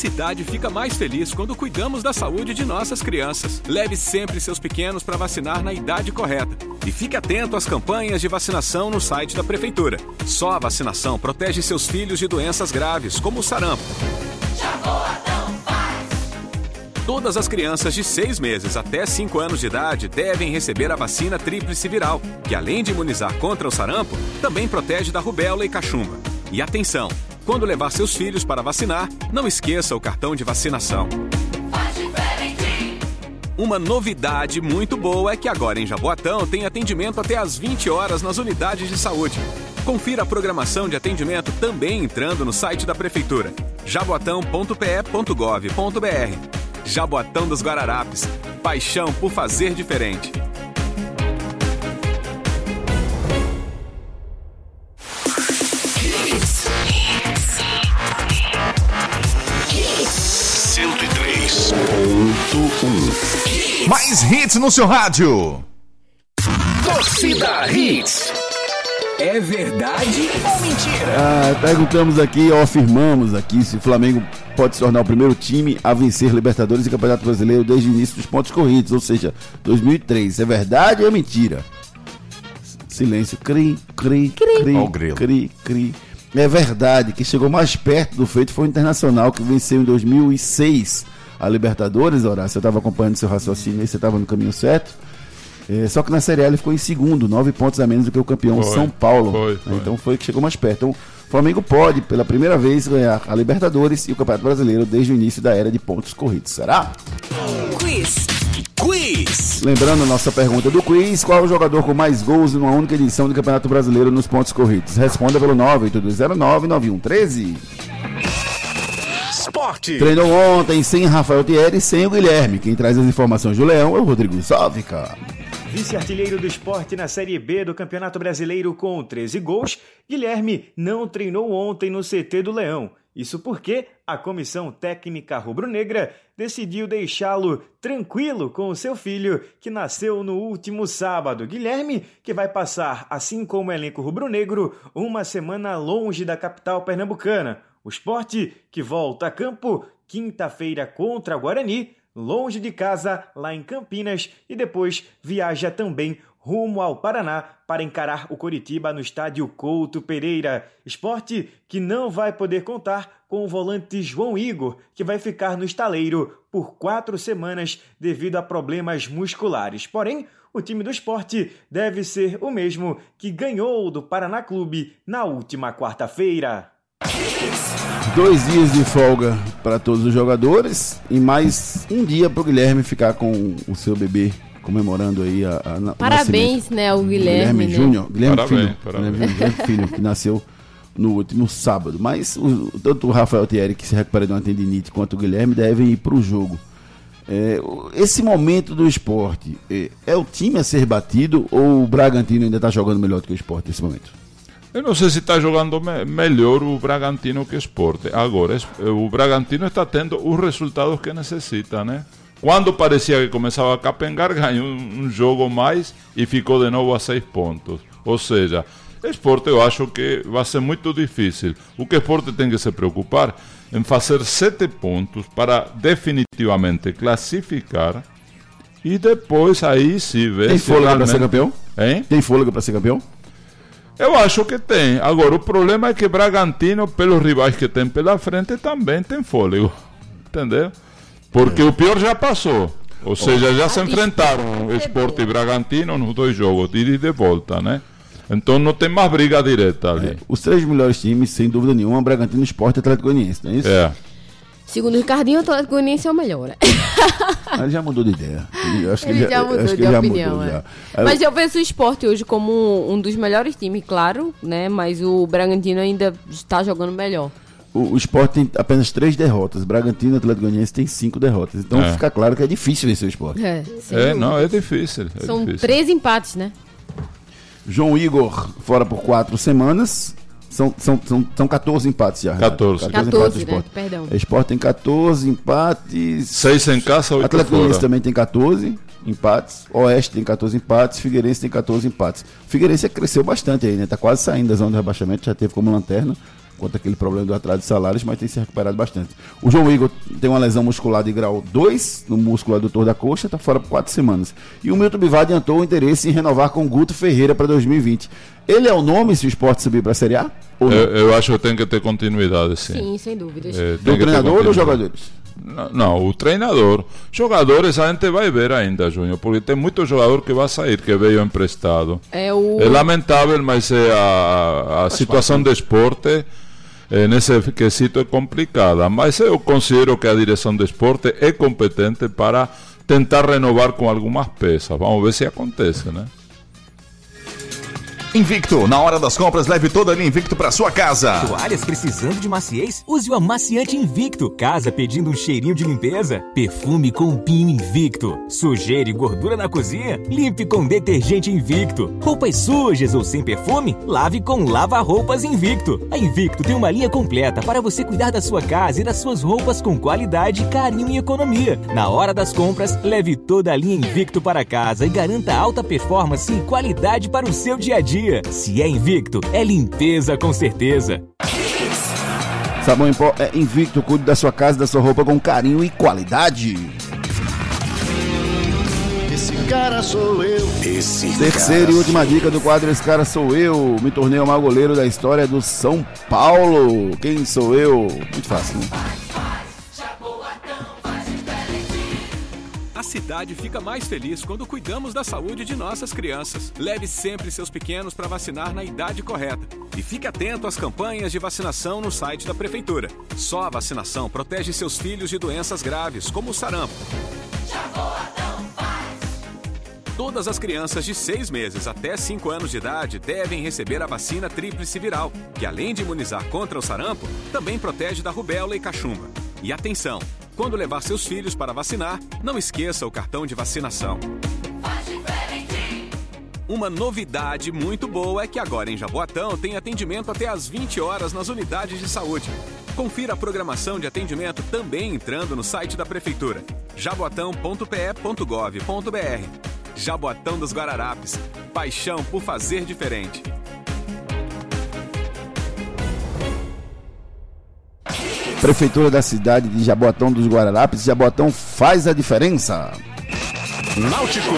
Cidade fica mais feliz quando cuidamos da saúde de nossas crianças. Leve sempre seus pequenos para vacinar na idade correta. E fique atento às campanhas de vacinação no site da Prefeitura. Só a vacinação protege seus filhos de doenças graves, como o sarampo. Todas as crianças de 6 meses até 5 anos de idade devem receber a vacina tríplice viral, que além de imunizar contra o sarampo, também protege da rubéola e cachumba. E atenção! Quando levar seus filhos para vacinar, não esqueça o cartão de vacinação. Uma novidade muito boa é que agora em Jaboatão tem atendimento até às 20 horas nas unidades de saúde. Confira a programação de atendimento também entrando no site da Prefeitura, jaboatão.pe.gov.br. Jaboatão dos Guararapes. Paixão por fazer diferente. Mais hits no seu rádio. Torcida Hits. É verdade ou mentira? Ah, perguntamos aqui, ou afirmamos aqui, se o Flamengo pode se tornar o primeiro time a vencer Libertadores e Campeonato Brasileiro desde o início dos pontos corridos, ou seja, 2003. É verdade ou é mentira? Silêncio. Cri, cri, cri, cri, cri. É verdade que chegou mais perto do feito foi o Internacional, que venceu em 2006 a Libertadores, Horácio. Eu estava acompanhando seu raciocínio aí, você estava no caminho certo. É, só que na Série A ele ficou em segundo, nove pontos a menos do que o campeão Foi, São Paulo. foi, né? foi. Então foi que chegou mais perto. Então, o Flamengo pode, pela primeira vez, ganhar a Libertadores e o Campeonato Brasileiro desde o início da era de pontos corridos. Será? Quiz. Quiz. Lembrando a nossa pergunta do quiz: qual é o jogador com mais gols em uma única edição do Campeonato Brasileiro nos pontos corridos? Responda pelo 982099113. Esporte. Treinou ontem sem Rafael Thierry e sem o Guilherme. Quem traz as informações do Leão é o Rodrigo Sávica. Vice-artilheiro do esporte na Série B do Campeonato Brasileiro com 13 gols, Guilherme não treinou ontem no CT do Leão Isso porque a comissão técnica rubro-negra decidiu deixá-lo tranquilo com o seu filho, que nasceu no último sábado. Guilherme, que vai passar, assim como o elenco rubro-negro, uma semana longe da capital pernambucana. O esporte, que volta a campo quinta-feira contra o Guarani, longe de casa, lá em Campinas, e depois viaja também rumo ao Paraná para encarar o Coritiba no estádio Couto Pereira. Esporte que não vai poder contar com o volante João Igor, que vai ficar no estaleiro por quatro semanas devido a problemas musculares. Porém, o time do esporte deve ser o mesmo que ganhou do Paraná Clube na última quarta-feira. Dois dias de folga para todos os jogadores e mais um dia para o Guilherme ficar com o seu bebê comemorando aí a, a Parabéns, né, o Guilherme, Guilherme né? Júnior, Guilherme Parabéns, Filho, parabéns. Guilherme, Guilherme Filho, que nasceu no último sábado. Mas o, tanto o Rafael Thierry, que se recupera de uma tendinite, quanto o Guilherme devem ir para o jogo. É, esse momento do esporte, é, é o time a ser batido ou o Bragantino ainda está jogando melhor do que o esporte nesse momento? Eu não sei se está jogando me- melhor o Bragantino que o Sport. Agora, es- o Bragantino está tendo os resultados que necessita, né? Quando parecia que começava a capengar, ganhou um, um jogo mais e ficou de novo a seis pontos. Ou seja, Sport eu acho que vai ser muito difícil. O que o Sport tem que se preocupar em fazer sete pontos para definitivamente classificar e depois aí se ver Tem fôlego para ser campeão? Hein? Tem fôlego para ser campeão? Eu acho que tem. Agora, o problema é que Bragantino, pelos rivais que tem pela frente, também tem fôlego. Entendeu? Porque o pior já passou. Ou seja, já se enfrentaram Sport e Bragantino nos dois jogos, de ida e de volta, né? Então não tem mais briga direta ali. Os três melhores times, sem dúvida nenhuma, Bragantino, Esporte e Atlético Goianiense, não é isso? É. Segundo o Ricardinho, o Atlético Goianiense é o melhor, né? Ele já mudou de ideia. Ele, eu acho que Ele já mudou acho que de ele já opinião, mudou, é. já. Aí Mas eu penso o esporte hoje como um, dos melhores times, claro, né? Mas o Bragantino ainda está jogando melhor. O, o Sport tem apenas três derrotas. Bragantino e Atlético Goianiense tem cinco derrotas. Então É. fica claro que é difícil vencer o Sport. É, É, não, é difícil. É São difícil. três empates, né? João Igor fora por quatro semanas. São, são, são, são 14 empates já. Renato. 14. 14 14, empates do né? Sport. Perdão. O Sport tem 14 empates. Seis em casa, oito Atlético Goianiense fora. também tem 14 empates. Oeste tem 14 empates. Figueirense tem 14 empates. Figueirense cresceu bastante aí, né? Tá quase saindo da zona de rebaixamento. Já teve como lanterna. Contra aquele problema do atraso de salários, mas tem se recuperado bastante. O João Igor tem uma lesão muscular de grau 2 no músculo adutor da coxa, tá fora por 4 semanas. E o Milton Bivar adiantou o interesse em renovar com o Guto Ferreira para 2020. Ele é o nome se o esporte subir para a Série A? Eu, eu acho que tem que ter continuidade, sim. Sim, sem dúvidas. É, do treinador ou dos jogadores? Não, não, o treinador. Jogadores a gente vai ver ainda, Júnior, porque tem muito jogador que vai sair, que veio emprestado. É o. É lamentável, mas é a, a situação do esporte eh, nesse quesito é complicada. Mas eu considero que a direção do esporte é competente para tentar renovar com algumas peças. Vamos ver se acontece, né? Invicto, na hora das compras, leve toda a linha Invicto para sua casa. Toalhas precisando de maciez? Use o amaciante Invicto. Casa pedindo um cheirinho de limpeza? Perfume com Pino Invicto. Sujeira e gordura na cozinha? Limpe com detergente Invicto. Roupas sujas ou sem perfume? Lave com lava-roupas Invicto. A Invicto tem uma linha completa para você cuidar da sua casa e das suas roupas com qualidade, carinho e economia. Na hora das compras, leve toda a linha Invicto para casa e garanta alta performance e qualidade para o seu dia a dia. Se é Invicto, é limpeza com certeza. Sabão em pó é invicto, cuide da sua casa, da sua roupa com carinho e qualidade. Esse cara sou eu. Esse Terceira cara e última dica do quadro Esse Cara Sou Eu. Me tornei o maior goleiro da história do São Paulo. Quem sou eu? Muito fácil, né? A cidade fica mais feliz quando cuidamos da saúde de nossas crianças. Leve sempre seus pequenos para vacinar na idade correta. E fique atento às campanhas de vacinação no site da Prefeitura. Só a vacinação protege seus filhos de doenças graves, como o sarampo. Todas as crianças de 6 meses até 5 anos de idade devem receber a vacina tríplice viral, que além de imunizar contra o sarampo, também protege da rubéola e cachumba. E atenção! Quando levar seus filhos para vacinar, não esqueça o cartão de vacinação. Uma novidade muito boa é que agora em Jaboatão tem atendimento até às 20 horas nas unidades de saúde. Confira a programação de atendimento também entrando no site da Prefeitura, jaboatão.pe.gov.br. Jaboatão dos Guararapes. Paixão por fazer diferente. Prefeitura da cidade de Jaboatão dos Guararapes. Jaboatão faz a diferença. Náutico.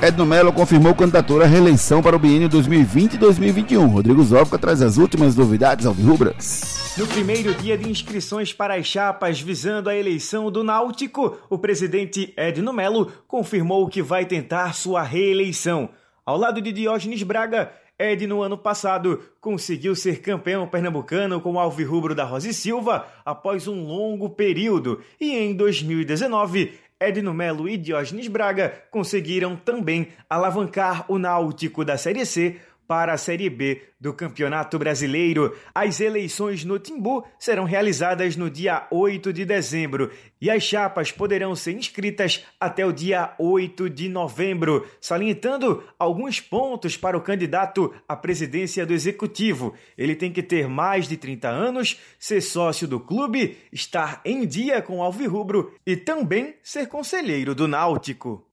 Edno Melo confirmou candidatura à reeleição para o biênio 2020 e 2021. Rodrigo Zóvica traz as últimas novidades alvirrubras. No primeiro dia de inscrições para as chapas visando a eleição do Náutico, o presidente Edno Melo confirmou que vai tentar sua reeleição. Ao lado de Diógenes Braga, Ed, no ano passado, conseguiu ser campeão pernambucano com o Alvirrubro da Rosa e Silva após um longo período. E em 2019, Edno Melo e Diógenes Braga conseguiram também alavancar o Náutico da Série C para a Série B do Campeonato Brasileiro. As eleições no Timbu serão realizadas no dia 8 de dezembro e as chapas poderão ser inscritas até o dia 8 de novembro, salientando alguns pontos para o candidato à presidência do Executivo. Ele tem que ter mais de 30 anos, ser sócio do clube, estar em dia com o Alvirrubro e também ser conselheiro do Náutico.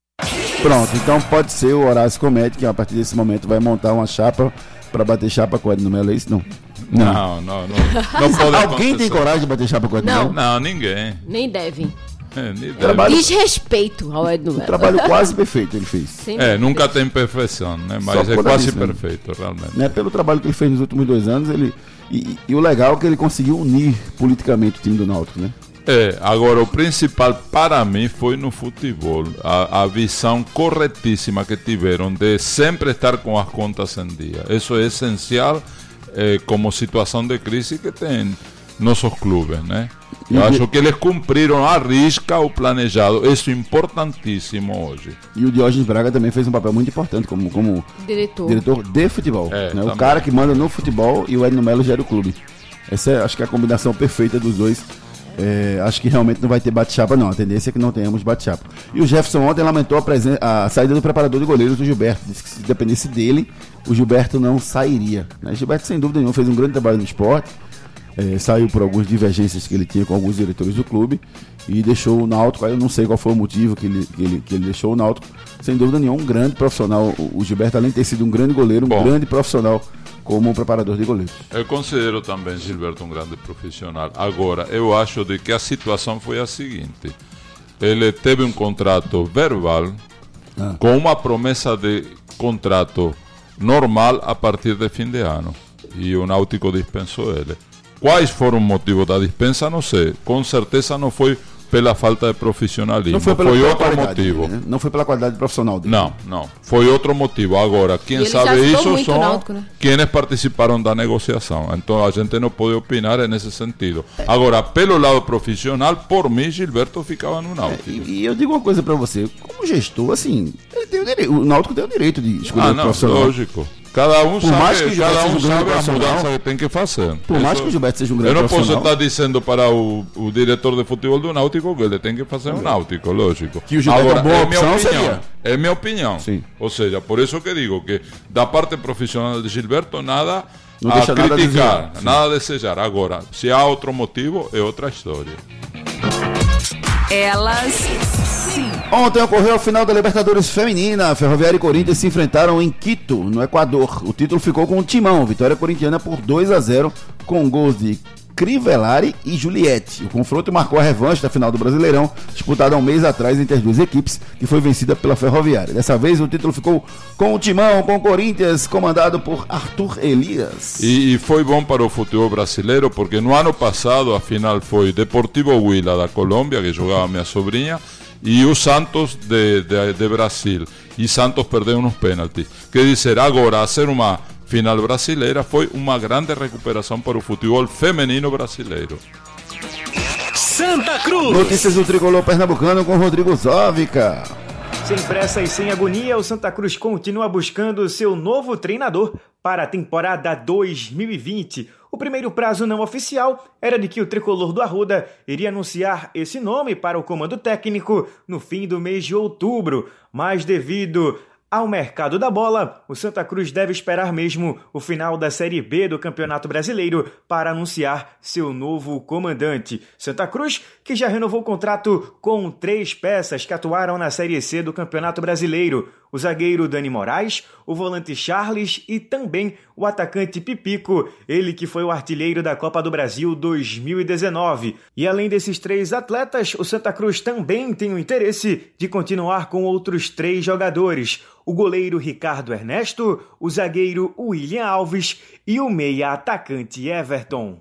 Pronto, então pode ser o Horácio Comete, que a partir desse momento vai montar uma chapa para bater chapa com o Edno Melo, é isso? Não. Não, não, não. não pode Alguém tem coragem de bater chapa com o Edno Não. Melo? Não, ninguém. Nem devem. É, nem Trabalho-. Desrespeito ao Edno Um Melo. trabalho quase perfeito ele fez. É, nunca tem perfeição, né? Só Mas é quase isso, né? perfeito, realmente. Né, pelo trabalho que ele fez nos últimos dois anos, ele. E, e o legal é que ele conseguiu unir politicamente o time do Náutico, né? É, agora o principal para mim foi no futebol, a, a visão corretíssima que tiveram de sempre estar com as contas em dia. Isso é essencial eh, como situação de crise que tem nossos clubes, né? Eu E- acho que eles cumpriram a risca o planejado. Isso é importantíssimo hoje. E o Diógenes Braga também fez um papel muito importante como, como Diretor. diretor de futebol. É, né? O cara que manda no futebol e o Edno Melo gera o clube. Essa é, acho que é a combinação perfeita dos dois. É, acho que realmente não vai ter bate-chapa, não. A tendência é que não tenhamos bate-chapa. E o Jefferson ontem lamentou a, presen- a saída do preparador de goleiros, o Gilberto. Disse que se dependesse dele, o Gilberto não sairia. Né? Gilberto, sem dúvida nenhuma, fez um grande trabalho no esporte. É, saiu por algumas divergência que ele tinha com alguns diretores do clube e deixou o Náutico. Eu não sei qual foi o motivo que ele, que ele, que ele deixou o Náutico. Sem dúvida nenhuma, um grande profissional. O, o Gilberto, além de ter sido um grande goleiro, um Bom. grande profissional como preparador de goleiros. Eu considero também Gilberto um grande profissional. Agora, eu acho de que a situação foi a seguinte: ele teve um contrato verbal Ah. com uma promessa de contrato normal a partir de fim de ano. E o Náutico dispensou ele. Quais foram os motivos da dispensa? Não sei. Com certeza não foi pela falta de profissionalismo. Não foi, pela, pela outro qualidade motivo. né? Não foi pela qualidade profissional dele. Não, não. Foi outro motivo. Agora, quem sabe isso o são Náutico, né? quienes participaram da negociação. Então a gente não pode opinar nesse sentido. Agora, pelo lado profissional, por mim, Gilberto ficava no Náutico. E, e eu digo uma coisa pra você, como gestor, assim, ele tem o, direito, o Náutico tem o direito de escolher Ah, o não, profissional. lógico. Cada um Por sabe, mais que o Gilberto cada um um sabe a mudança que tem que fazer. Por mais que o Gilberto seja um grande Eu não posso estar dizendo para o, o diretor de futebol do Náutico que ele tem que fazer um Náutico, lógico. Que o Gilberto é uma boa é minha opinião. seria. É minha opinião. Sim. Ou seja, por isso que digo que da parte profissional de Gilberto nada Não a deixa nada a criticar, nada a desejar. Agora, se há outro motivo, é outra história. Elas. Ontem ocorreu a final da Libertadores Feminina. Ferroviária e Corinthians se enfrentaram em Quito, no Equador. O título ficou com o Timão, vitória corintiana por 2 a 0 com gols de Crivellari e Juliette. O confronto marcou a revanche da final do Brasileirão, disputada um mês atrás entre as duas equipes, que foi vencida pela Ferroviária. Dessa vez o título ficou com o Timão, com o Corinthians, comandado por Arthur Elias. E, e foi bom para o futebol brasileiro porque no ano passado a final foi Deportivo Huila da Colômbia, que jogava minha sobrinha, e o Santos de, de, de Brasil. E Santos perdeu nos pênaltis. Quer dizer, agora, ser uma final brasileira foi uma grande recuperação para o futebol feminino brasileiro. Santa Cruz. Notícias do tricolor pernambucano com Rodrigo Zóvica. Sem pressa e sem agonia, o Santa Cruz continua buscando seu novo treinador para a temporada 2020. O primeiro prazo não oficial era de que o tricolor do Arruda iria anunciar esse nome para o comando técnico no fim do mês de outubro, mas devido Ao mercado da bola, o Santa Cruz deve esperar mesmo o final da Série B do Campeonato Brasileiro para anunciar seu novo comandante. Santa Cruz, que já renovou o contrato com três peças que atuaram na Série C do Campeonato Brasileiro: o zagueiro Dani Moraes, o volante Charles e também o atacante Pipico, ele que foi o artilheiro da Copa do Brasil 2019. E além desses três atletas, o Santa Cruz também tem o interesse de continuar com outros três jogadores o goleiro Ricardo Ernesto, o zagueiro William Alves e o meia atacante Everton.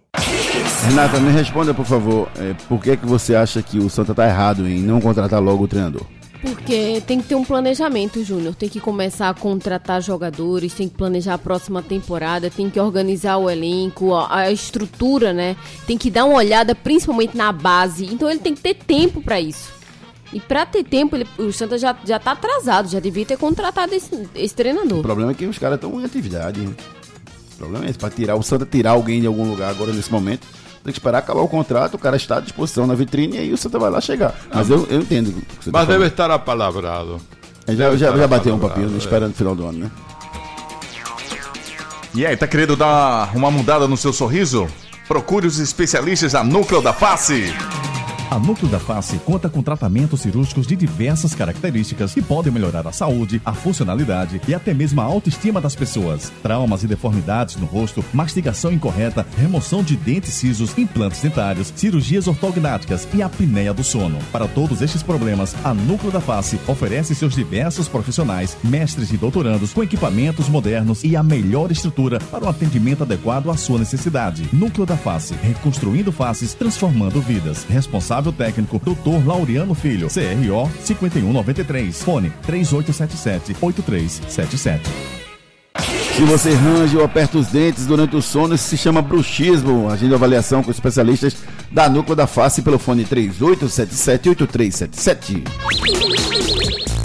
Renata, me responda por favor, é, por que, que você acha que o Santa está errado em não contratar logo o treinador? Porque tem que ter um planejamento, Júnior. Tem que começar a contratar jogadores, tem que planejar a próxima temporada, tem que organizar o elenco, a, estrutura, né? Tem que dar uma olhada principalmente na base. Então ele tem que ter tempo para isso. E pra ter tempo, ele, o Santa já, já tá atrasado, já devia ter contratado esse, esse treinador. O problema é que os caras estão em atividade. O problema é esse, pra tirar o Santa tirar alguém de algum lugar agora nesse momento. Tem que esperar acabar o contrato, o cara está à disposição na vitrine e aí o Santa vai lá chegar. Mas eu, eu entendo. Tá Mas tá deve estar apalavrado. Já, já, já bateu um papinho, é. esperando o final do ano, né? E aí, tá querendo dar uma mudada no seu sorriso? Procure os especialistas da Núcleo da Face. A Núcleo da Face conta com tratamentos cirúrgicos de diversas características que podem melhorar a saúde, a funcionalidade e até mesmo a autoestima das pessoas. Traumas e deformidades no rosto, mastigação incorreta, remoção de dentes cisos, implantes dentários, cirurgias ortognáticas e apneia do sono. Para todos estes problemas, a Núcleo da Face oferece seus diversos profissionais, mestres e doutorandos com equipamentos modernos e a melhor estrutura para um atendimento adequado à sua necessidade. Núcleo da Face, reconstruindo faces, transformando vidas. Responsável responsável técnico, Dr. Laureano Filho, CRO 5193, fone 3877-8377. Se você range ou aperta os dentes durante o sono, isso se chama bruxismo. Agenda avaliação com especialistas da Núcleo da Face pelo fone 3877-8377.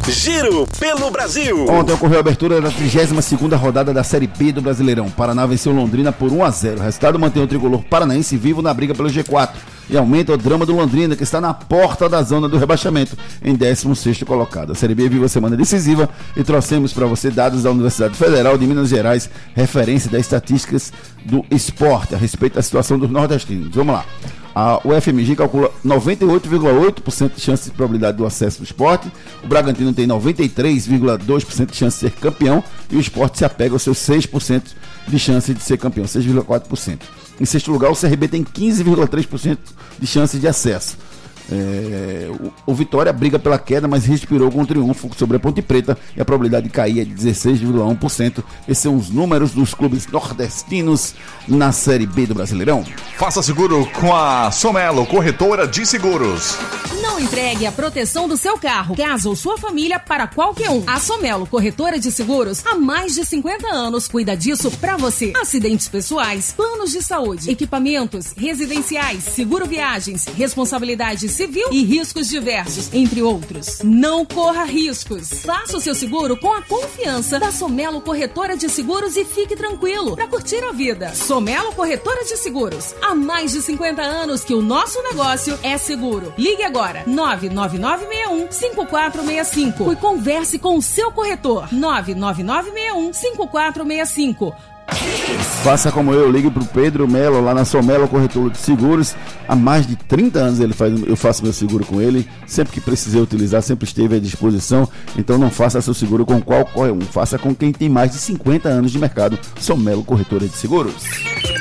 Giro pelo Brasil. Ontem ocorreu a abertura da 32 rodada da Série B do Brasileirão. Paraná venceu Londrina por 1 a 0. O resultado mantém o tricolor paranaense vivo na briga pelo G4 e aumenta o drama do Londrina, que está na porta da zona do rebaixamento, em 16 colocado. A Série B vive a semana decisiva e trouxemos para você dados da Universidade Federal de Minas Gerais, referência das estatísticas do esporte a respeito da situação dos nordestinos. Vamos lá. A UFMG calcula 98,8% de chance de probabilidade do acesso do esporte. O Bragantino tem 93,2% de chance de ser campeão. E o esporte se apega aos seus 6% de chance de ser campeão, 6,4%. Em sexto lugar, o CRB tem 15,3% de chance de acesso. É, o, o, Vitória briga pela queda, mas respirou com um triunfo sobre a Ponte Preta e a probabilidade de cair é de 16,1%. Esses são os números dos clubes nordestinos na Série B do Brasileirão. Faça seguro com a Somelo, corretora de seguros. Não entregue a proteção do seu carro, casa ou sua família para qualquer um. A Somelo, corretora de seguros, há mais de 50 anos cuida disso para você. Acidentes pessoais, planos de saúde, equipamentos residenciais, seguro viagens, responsabilidades civil e riscos diversos, entre outros. Não corra riscos. Faça o seu seguro com a confiança da Somelo Corretora de Seguros e fique tranquilo para curtir a vida. Somelo Corretora de Seguros. Há mais de 50 anos que o nosso negócio é seguro. Ligue agora 99961 5465 e converse com o seu corretor 99961 5465 Faça como eu, ligue pro Pedro Melo lá na Somelo Corretora de Seguros. Há mais de 30 anos ele faz, eu faço meu seguro com ele. Sempre que precisei utilizar, sempre esteve à disposição. Então não faça seu seguro com qualquer um. Faça com quem tem mais de 50 anos de mercado. Somelo Corretora de Seguros.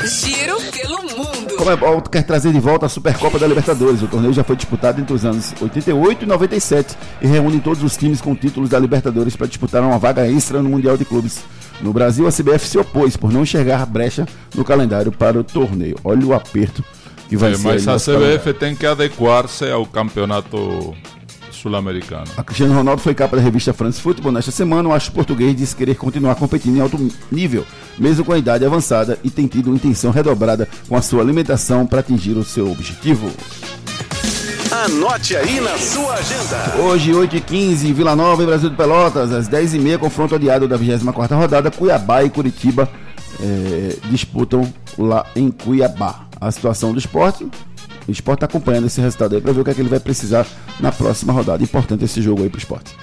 Giro pelo mundo. Como é quer trazer de volta a Supercopa da Libertadores. O torneio já foi disputado entre os anos 88 e 97 e reúne todos os times com títulos da Libertadores para disputar uma vaga extra no Mundial de Clubes. No Brasil, a CBF se opôs por não enxergar brecha no calendário para o torneio. Olha o aperto que vai é, ser. Mas a CBF tem que adequar-se ao campeonato sul-americano. A Cristiano Ronaldo foi capa da revista France Football nesta semana. O astro português disse querer continuar competindo em alto nível, mesmo com a idade avançada, e tem tido intenção redobrada com a sua alimentação para atingir o seu objetivo. Anote aí na sua agenda. Hoje, 8h15, Vila Nova e Brasil de Pelotas, às 10h30, confronto adiado da 24 rodada, Cuiabá e Curitiba é, disputam lá em Cuiabá. A situação do esporte, o esporte está acompanhando esse resultado aí para ver o que, é que ele vai precisar na próxima rodada. Importante esse jogo aí para o esporte.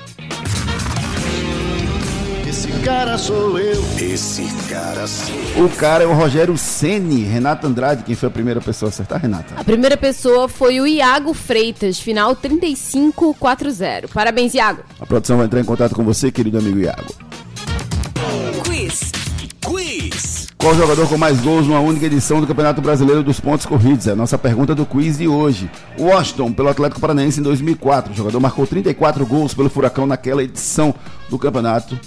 cara sou eu. Esse cara sou O cara é o Rogério Ceni, Renata Andrade, quem foi a primeira pessoa a acertar, Renata? A primeira pessoa foi o Iago Freitas, final 3540. Parabéns, Iago. A produção vai entrar em contato com você, querido amigo Iago. Qual jogador com mais gols numa única edição do Campeonato Brasileiro dos Pontos Corridos? É a nossa pergunta do quiz de hoje. Washington, pelo Atlético Paranaense em 2004. O jogador marcou 34 gols pelo Furacão naquela edição do campeonato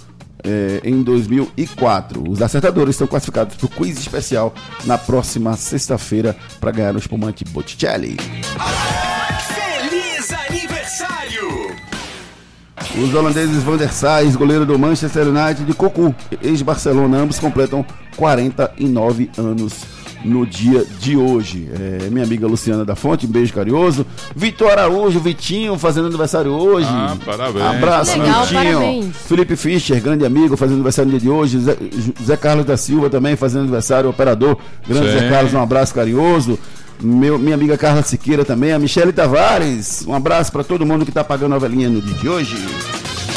eh, em 2004. Os acertadores estão classificados para o quiz especial na próxima sexta-feira para ganhar o espumante Botticelli. Feliz Os holandeses Van der Sar, goleiro do Manchester United de Cocu, ex-Barcelona, ambos completam 49 anos no dia de hoje. É, minha amiga Luciana da Fonte, um beijo carinhoso. Vitor Araújo, Vitinho, fazendo aniversário hoje. Ah, parabéns. Abraço, Legal, Vitinho. parabéns. Felipe Fischer, grande amigo, fazendo aniversário no dia de hoje. Zé, Zé Carlos da Silva também fazendo aniversário, operador. Grande Sim. Zé Carlos, um abraço carinhoso. Meu, minha amiga Carla Siqueira também, a Michele Tavares. Um abraço para todo mundo que tá pagando a velhinha no dia de hoje.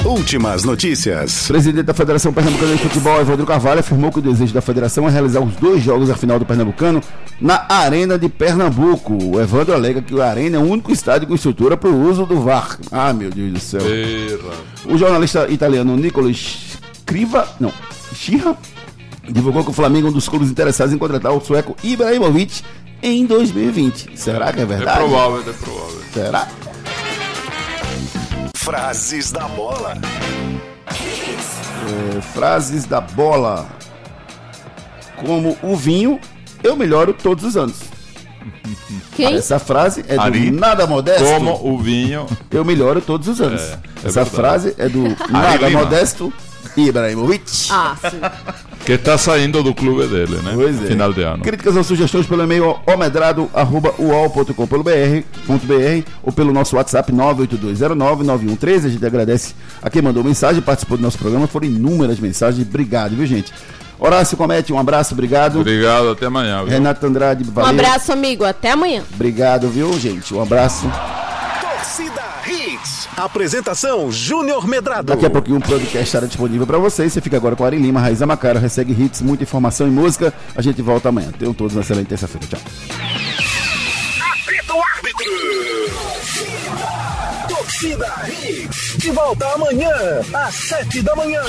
Últimas notícias. Presidente da Federação Pernambucana de Futebol, Evandro Carvalho, afirmou que o desejo da federação é realizar os dois jogos da final do Pernambucano na Arena de Pernambuco. O Evandro alega que a Arena é o único estádio com estrutura para o uso do VAR. Ah, meu Deus do céu. O jornalista italiano Nicolas Scriva, não, Schirra, divulgou que o Flamengo é um dos clubes interessados em contratar o sueco Ibrahimovic em 2020. Será que é É verdade? provável, é provável. Será? Frases da bola. É, frases da bola. Como o vinho, eu melhoro todos os anos. Quem? Essa frase é do Ari, Nada Modesto. Como o vinho. Eu melhoro todos os anos. É, é Essa verdade. frase é do Nada Lima. Modesto Ibrahimovic. Ah, sim. Que está saindo do clube dele, né? Pois é. Final de ano. Críticas ou sugestões pelo e-mail omedrado.uol.com.br ou pelo nosso WhatsApp 982099113. A gente agradece a quem mandou mensagem, participou do nosso programa. Foram inúmeras mensagens. Obrigado, viu, gente? Horácio Comete, um abraço, obrigado. Obrigado, até amanhã. Viu? Renato Andrade, Um valeu. abraço, amigo. Até amanhã. Obrigado, viu, gente? Um abraço. Apresentação Júnior Medrado. Daqui a pouquinho o podcast estará disponível para vocês. Você fica agora com a Ari Lima, Raiz Macaro, recebe hits, muita informação e música. A gente volta amanhã. Tenham todos uma excelente terça-feira. Tchau. Árbitro. Torcida Hits. De volta amanhã, às sete da manhã.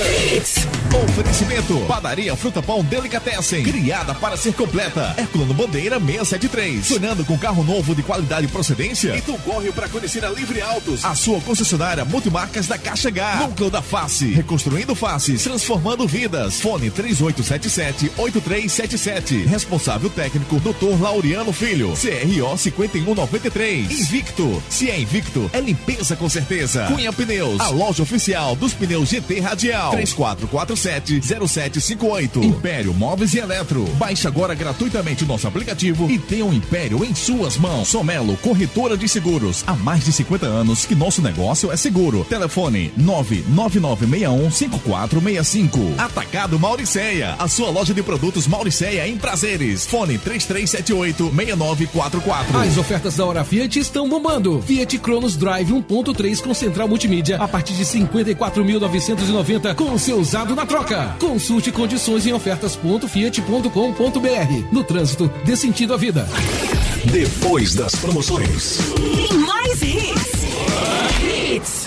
Oferecimento: Padaria Fruta Pão Delicatessen. Criada para ser completa. Herculano Bandeira 673. Sonhando com carro novo de qualidade e procedência? Então corre para conhecer a Livre Autos. A sua concessionária multimarcas da Caixa H. Núcleo da Face. Reconstruindo faces. Transformando vidas. Fone 3877-8377. Responsável técnico Dr. Laureano Filho. CRO 5193. Invicto. Se é Invicto, é limpeza com certeza. Cunha Pneus. A loja oficial dos pneus GT Radial. 3447-0758. Império Móveis e Eletro. Baixe agora gratuitamente o nosso aplicativo e tenha o Império em suas mãos. Somelo, corretora de seguros. Há mais de 50 anos que nosso negócio é seguro. Telefone 999615465. Atacado Mauricéia. A sua loja de produtos Mauricéia em prazeres. Fone 3378-6944. As ofertas da Hora Fiat estão bombando. Fiat Cronos Drive 1.3 com central multimídia a partir de 54.990 com o seu usado na troca. Consulte condições em ofertas.fiat.com.br. No trânsito, dê sentido à vida. Depois das promoções. Tem mais hits. Hits.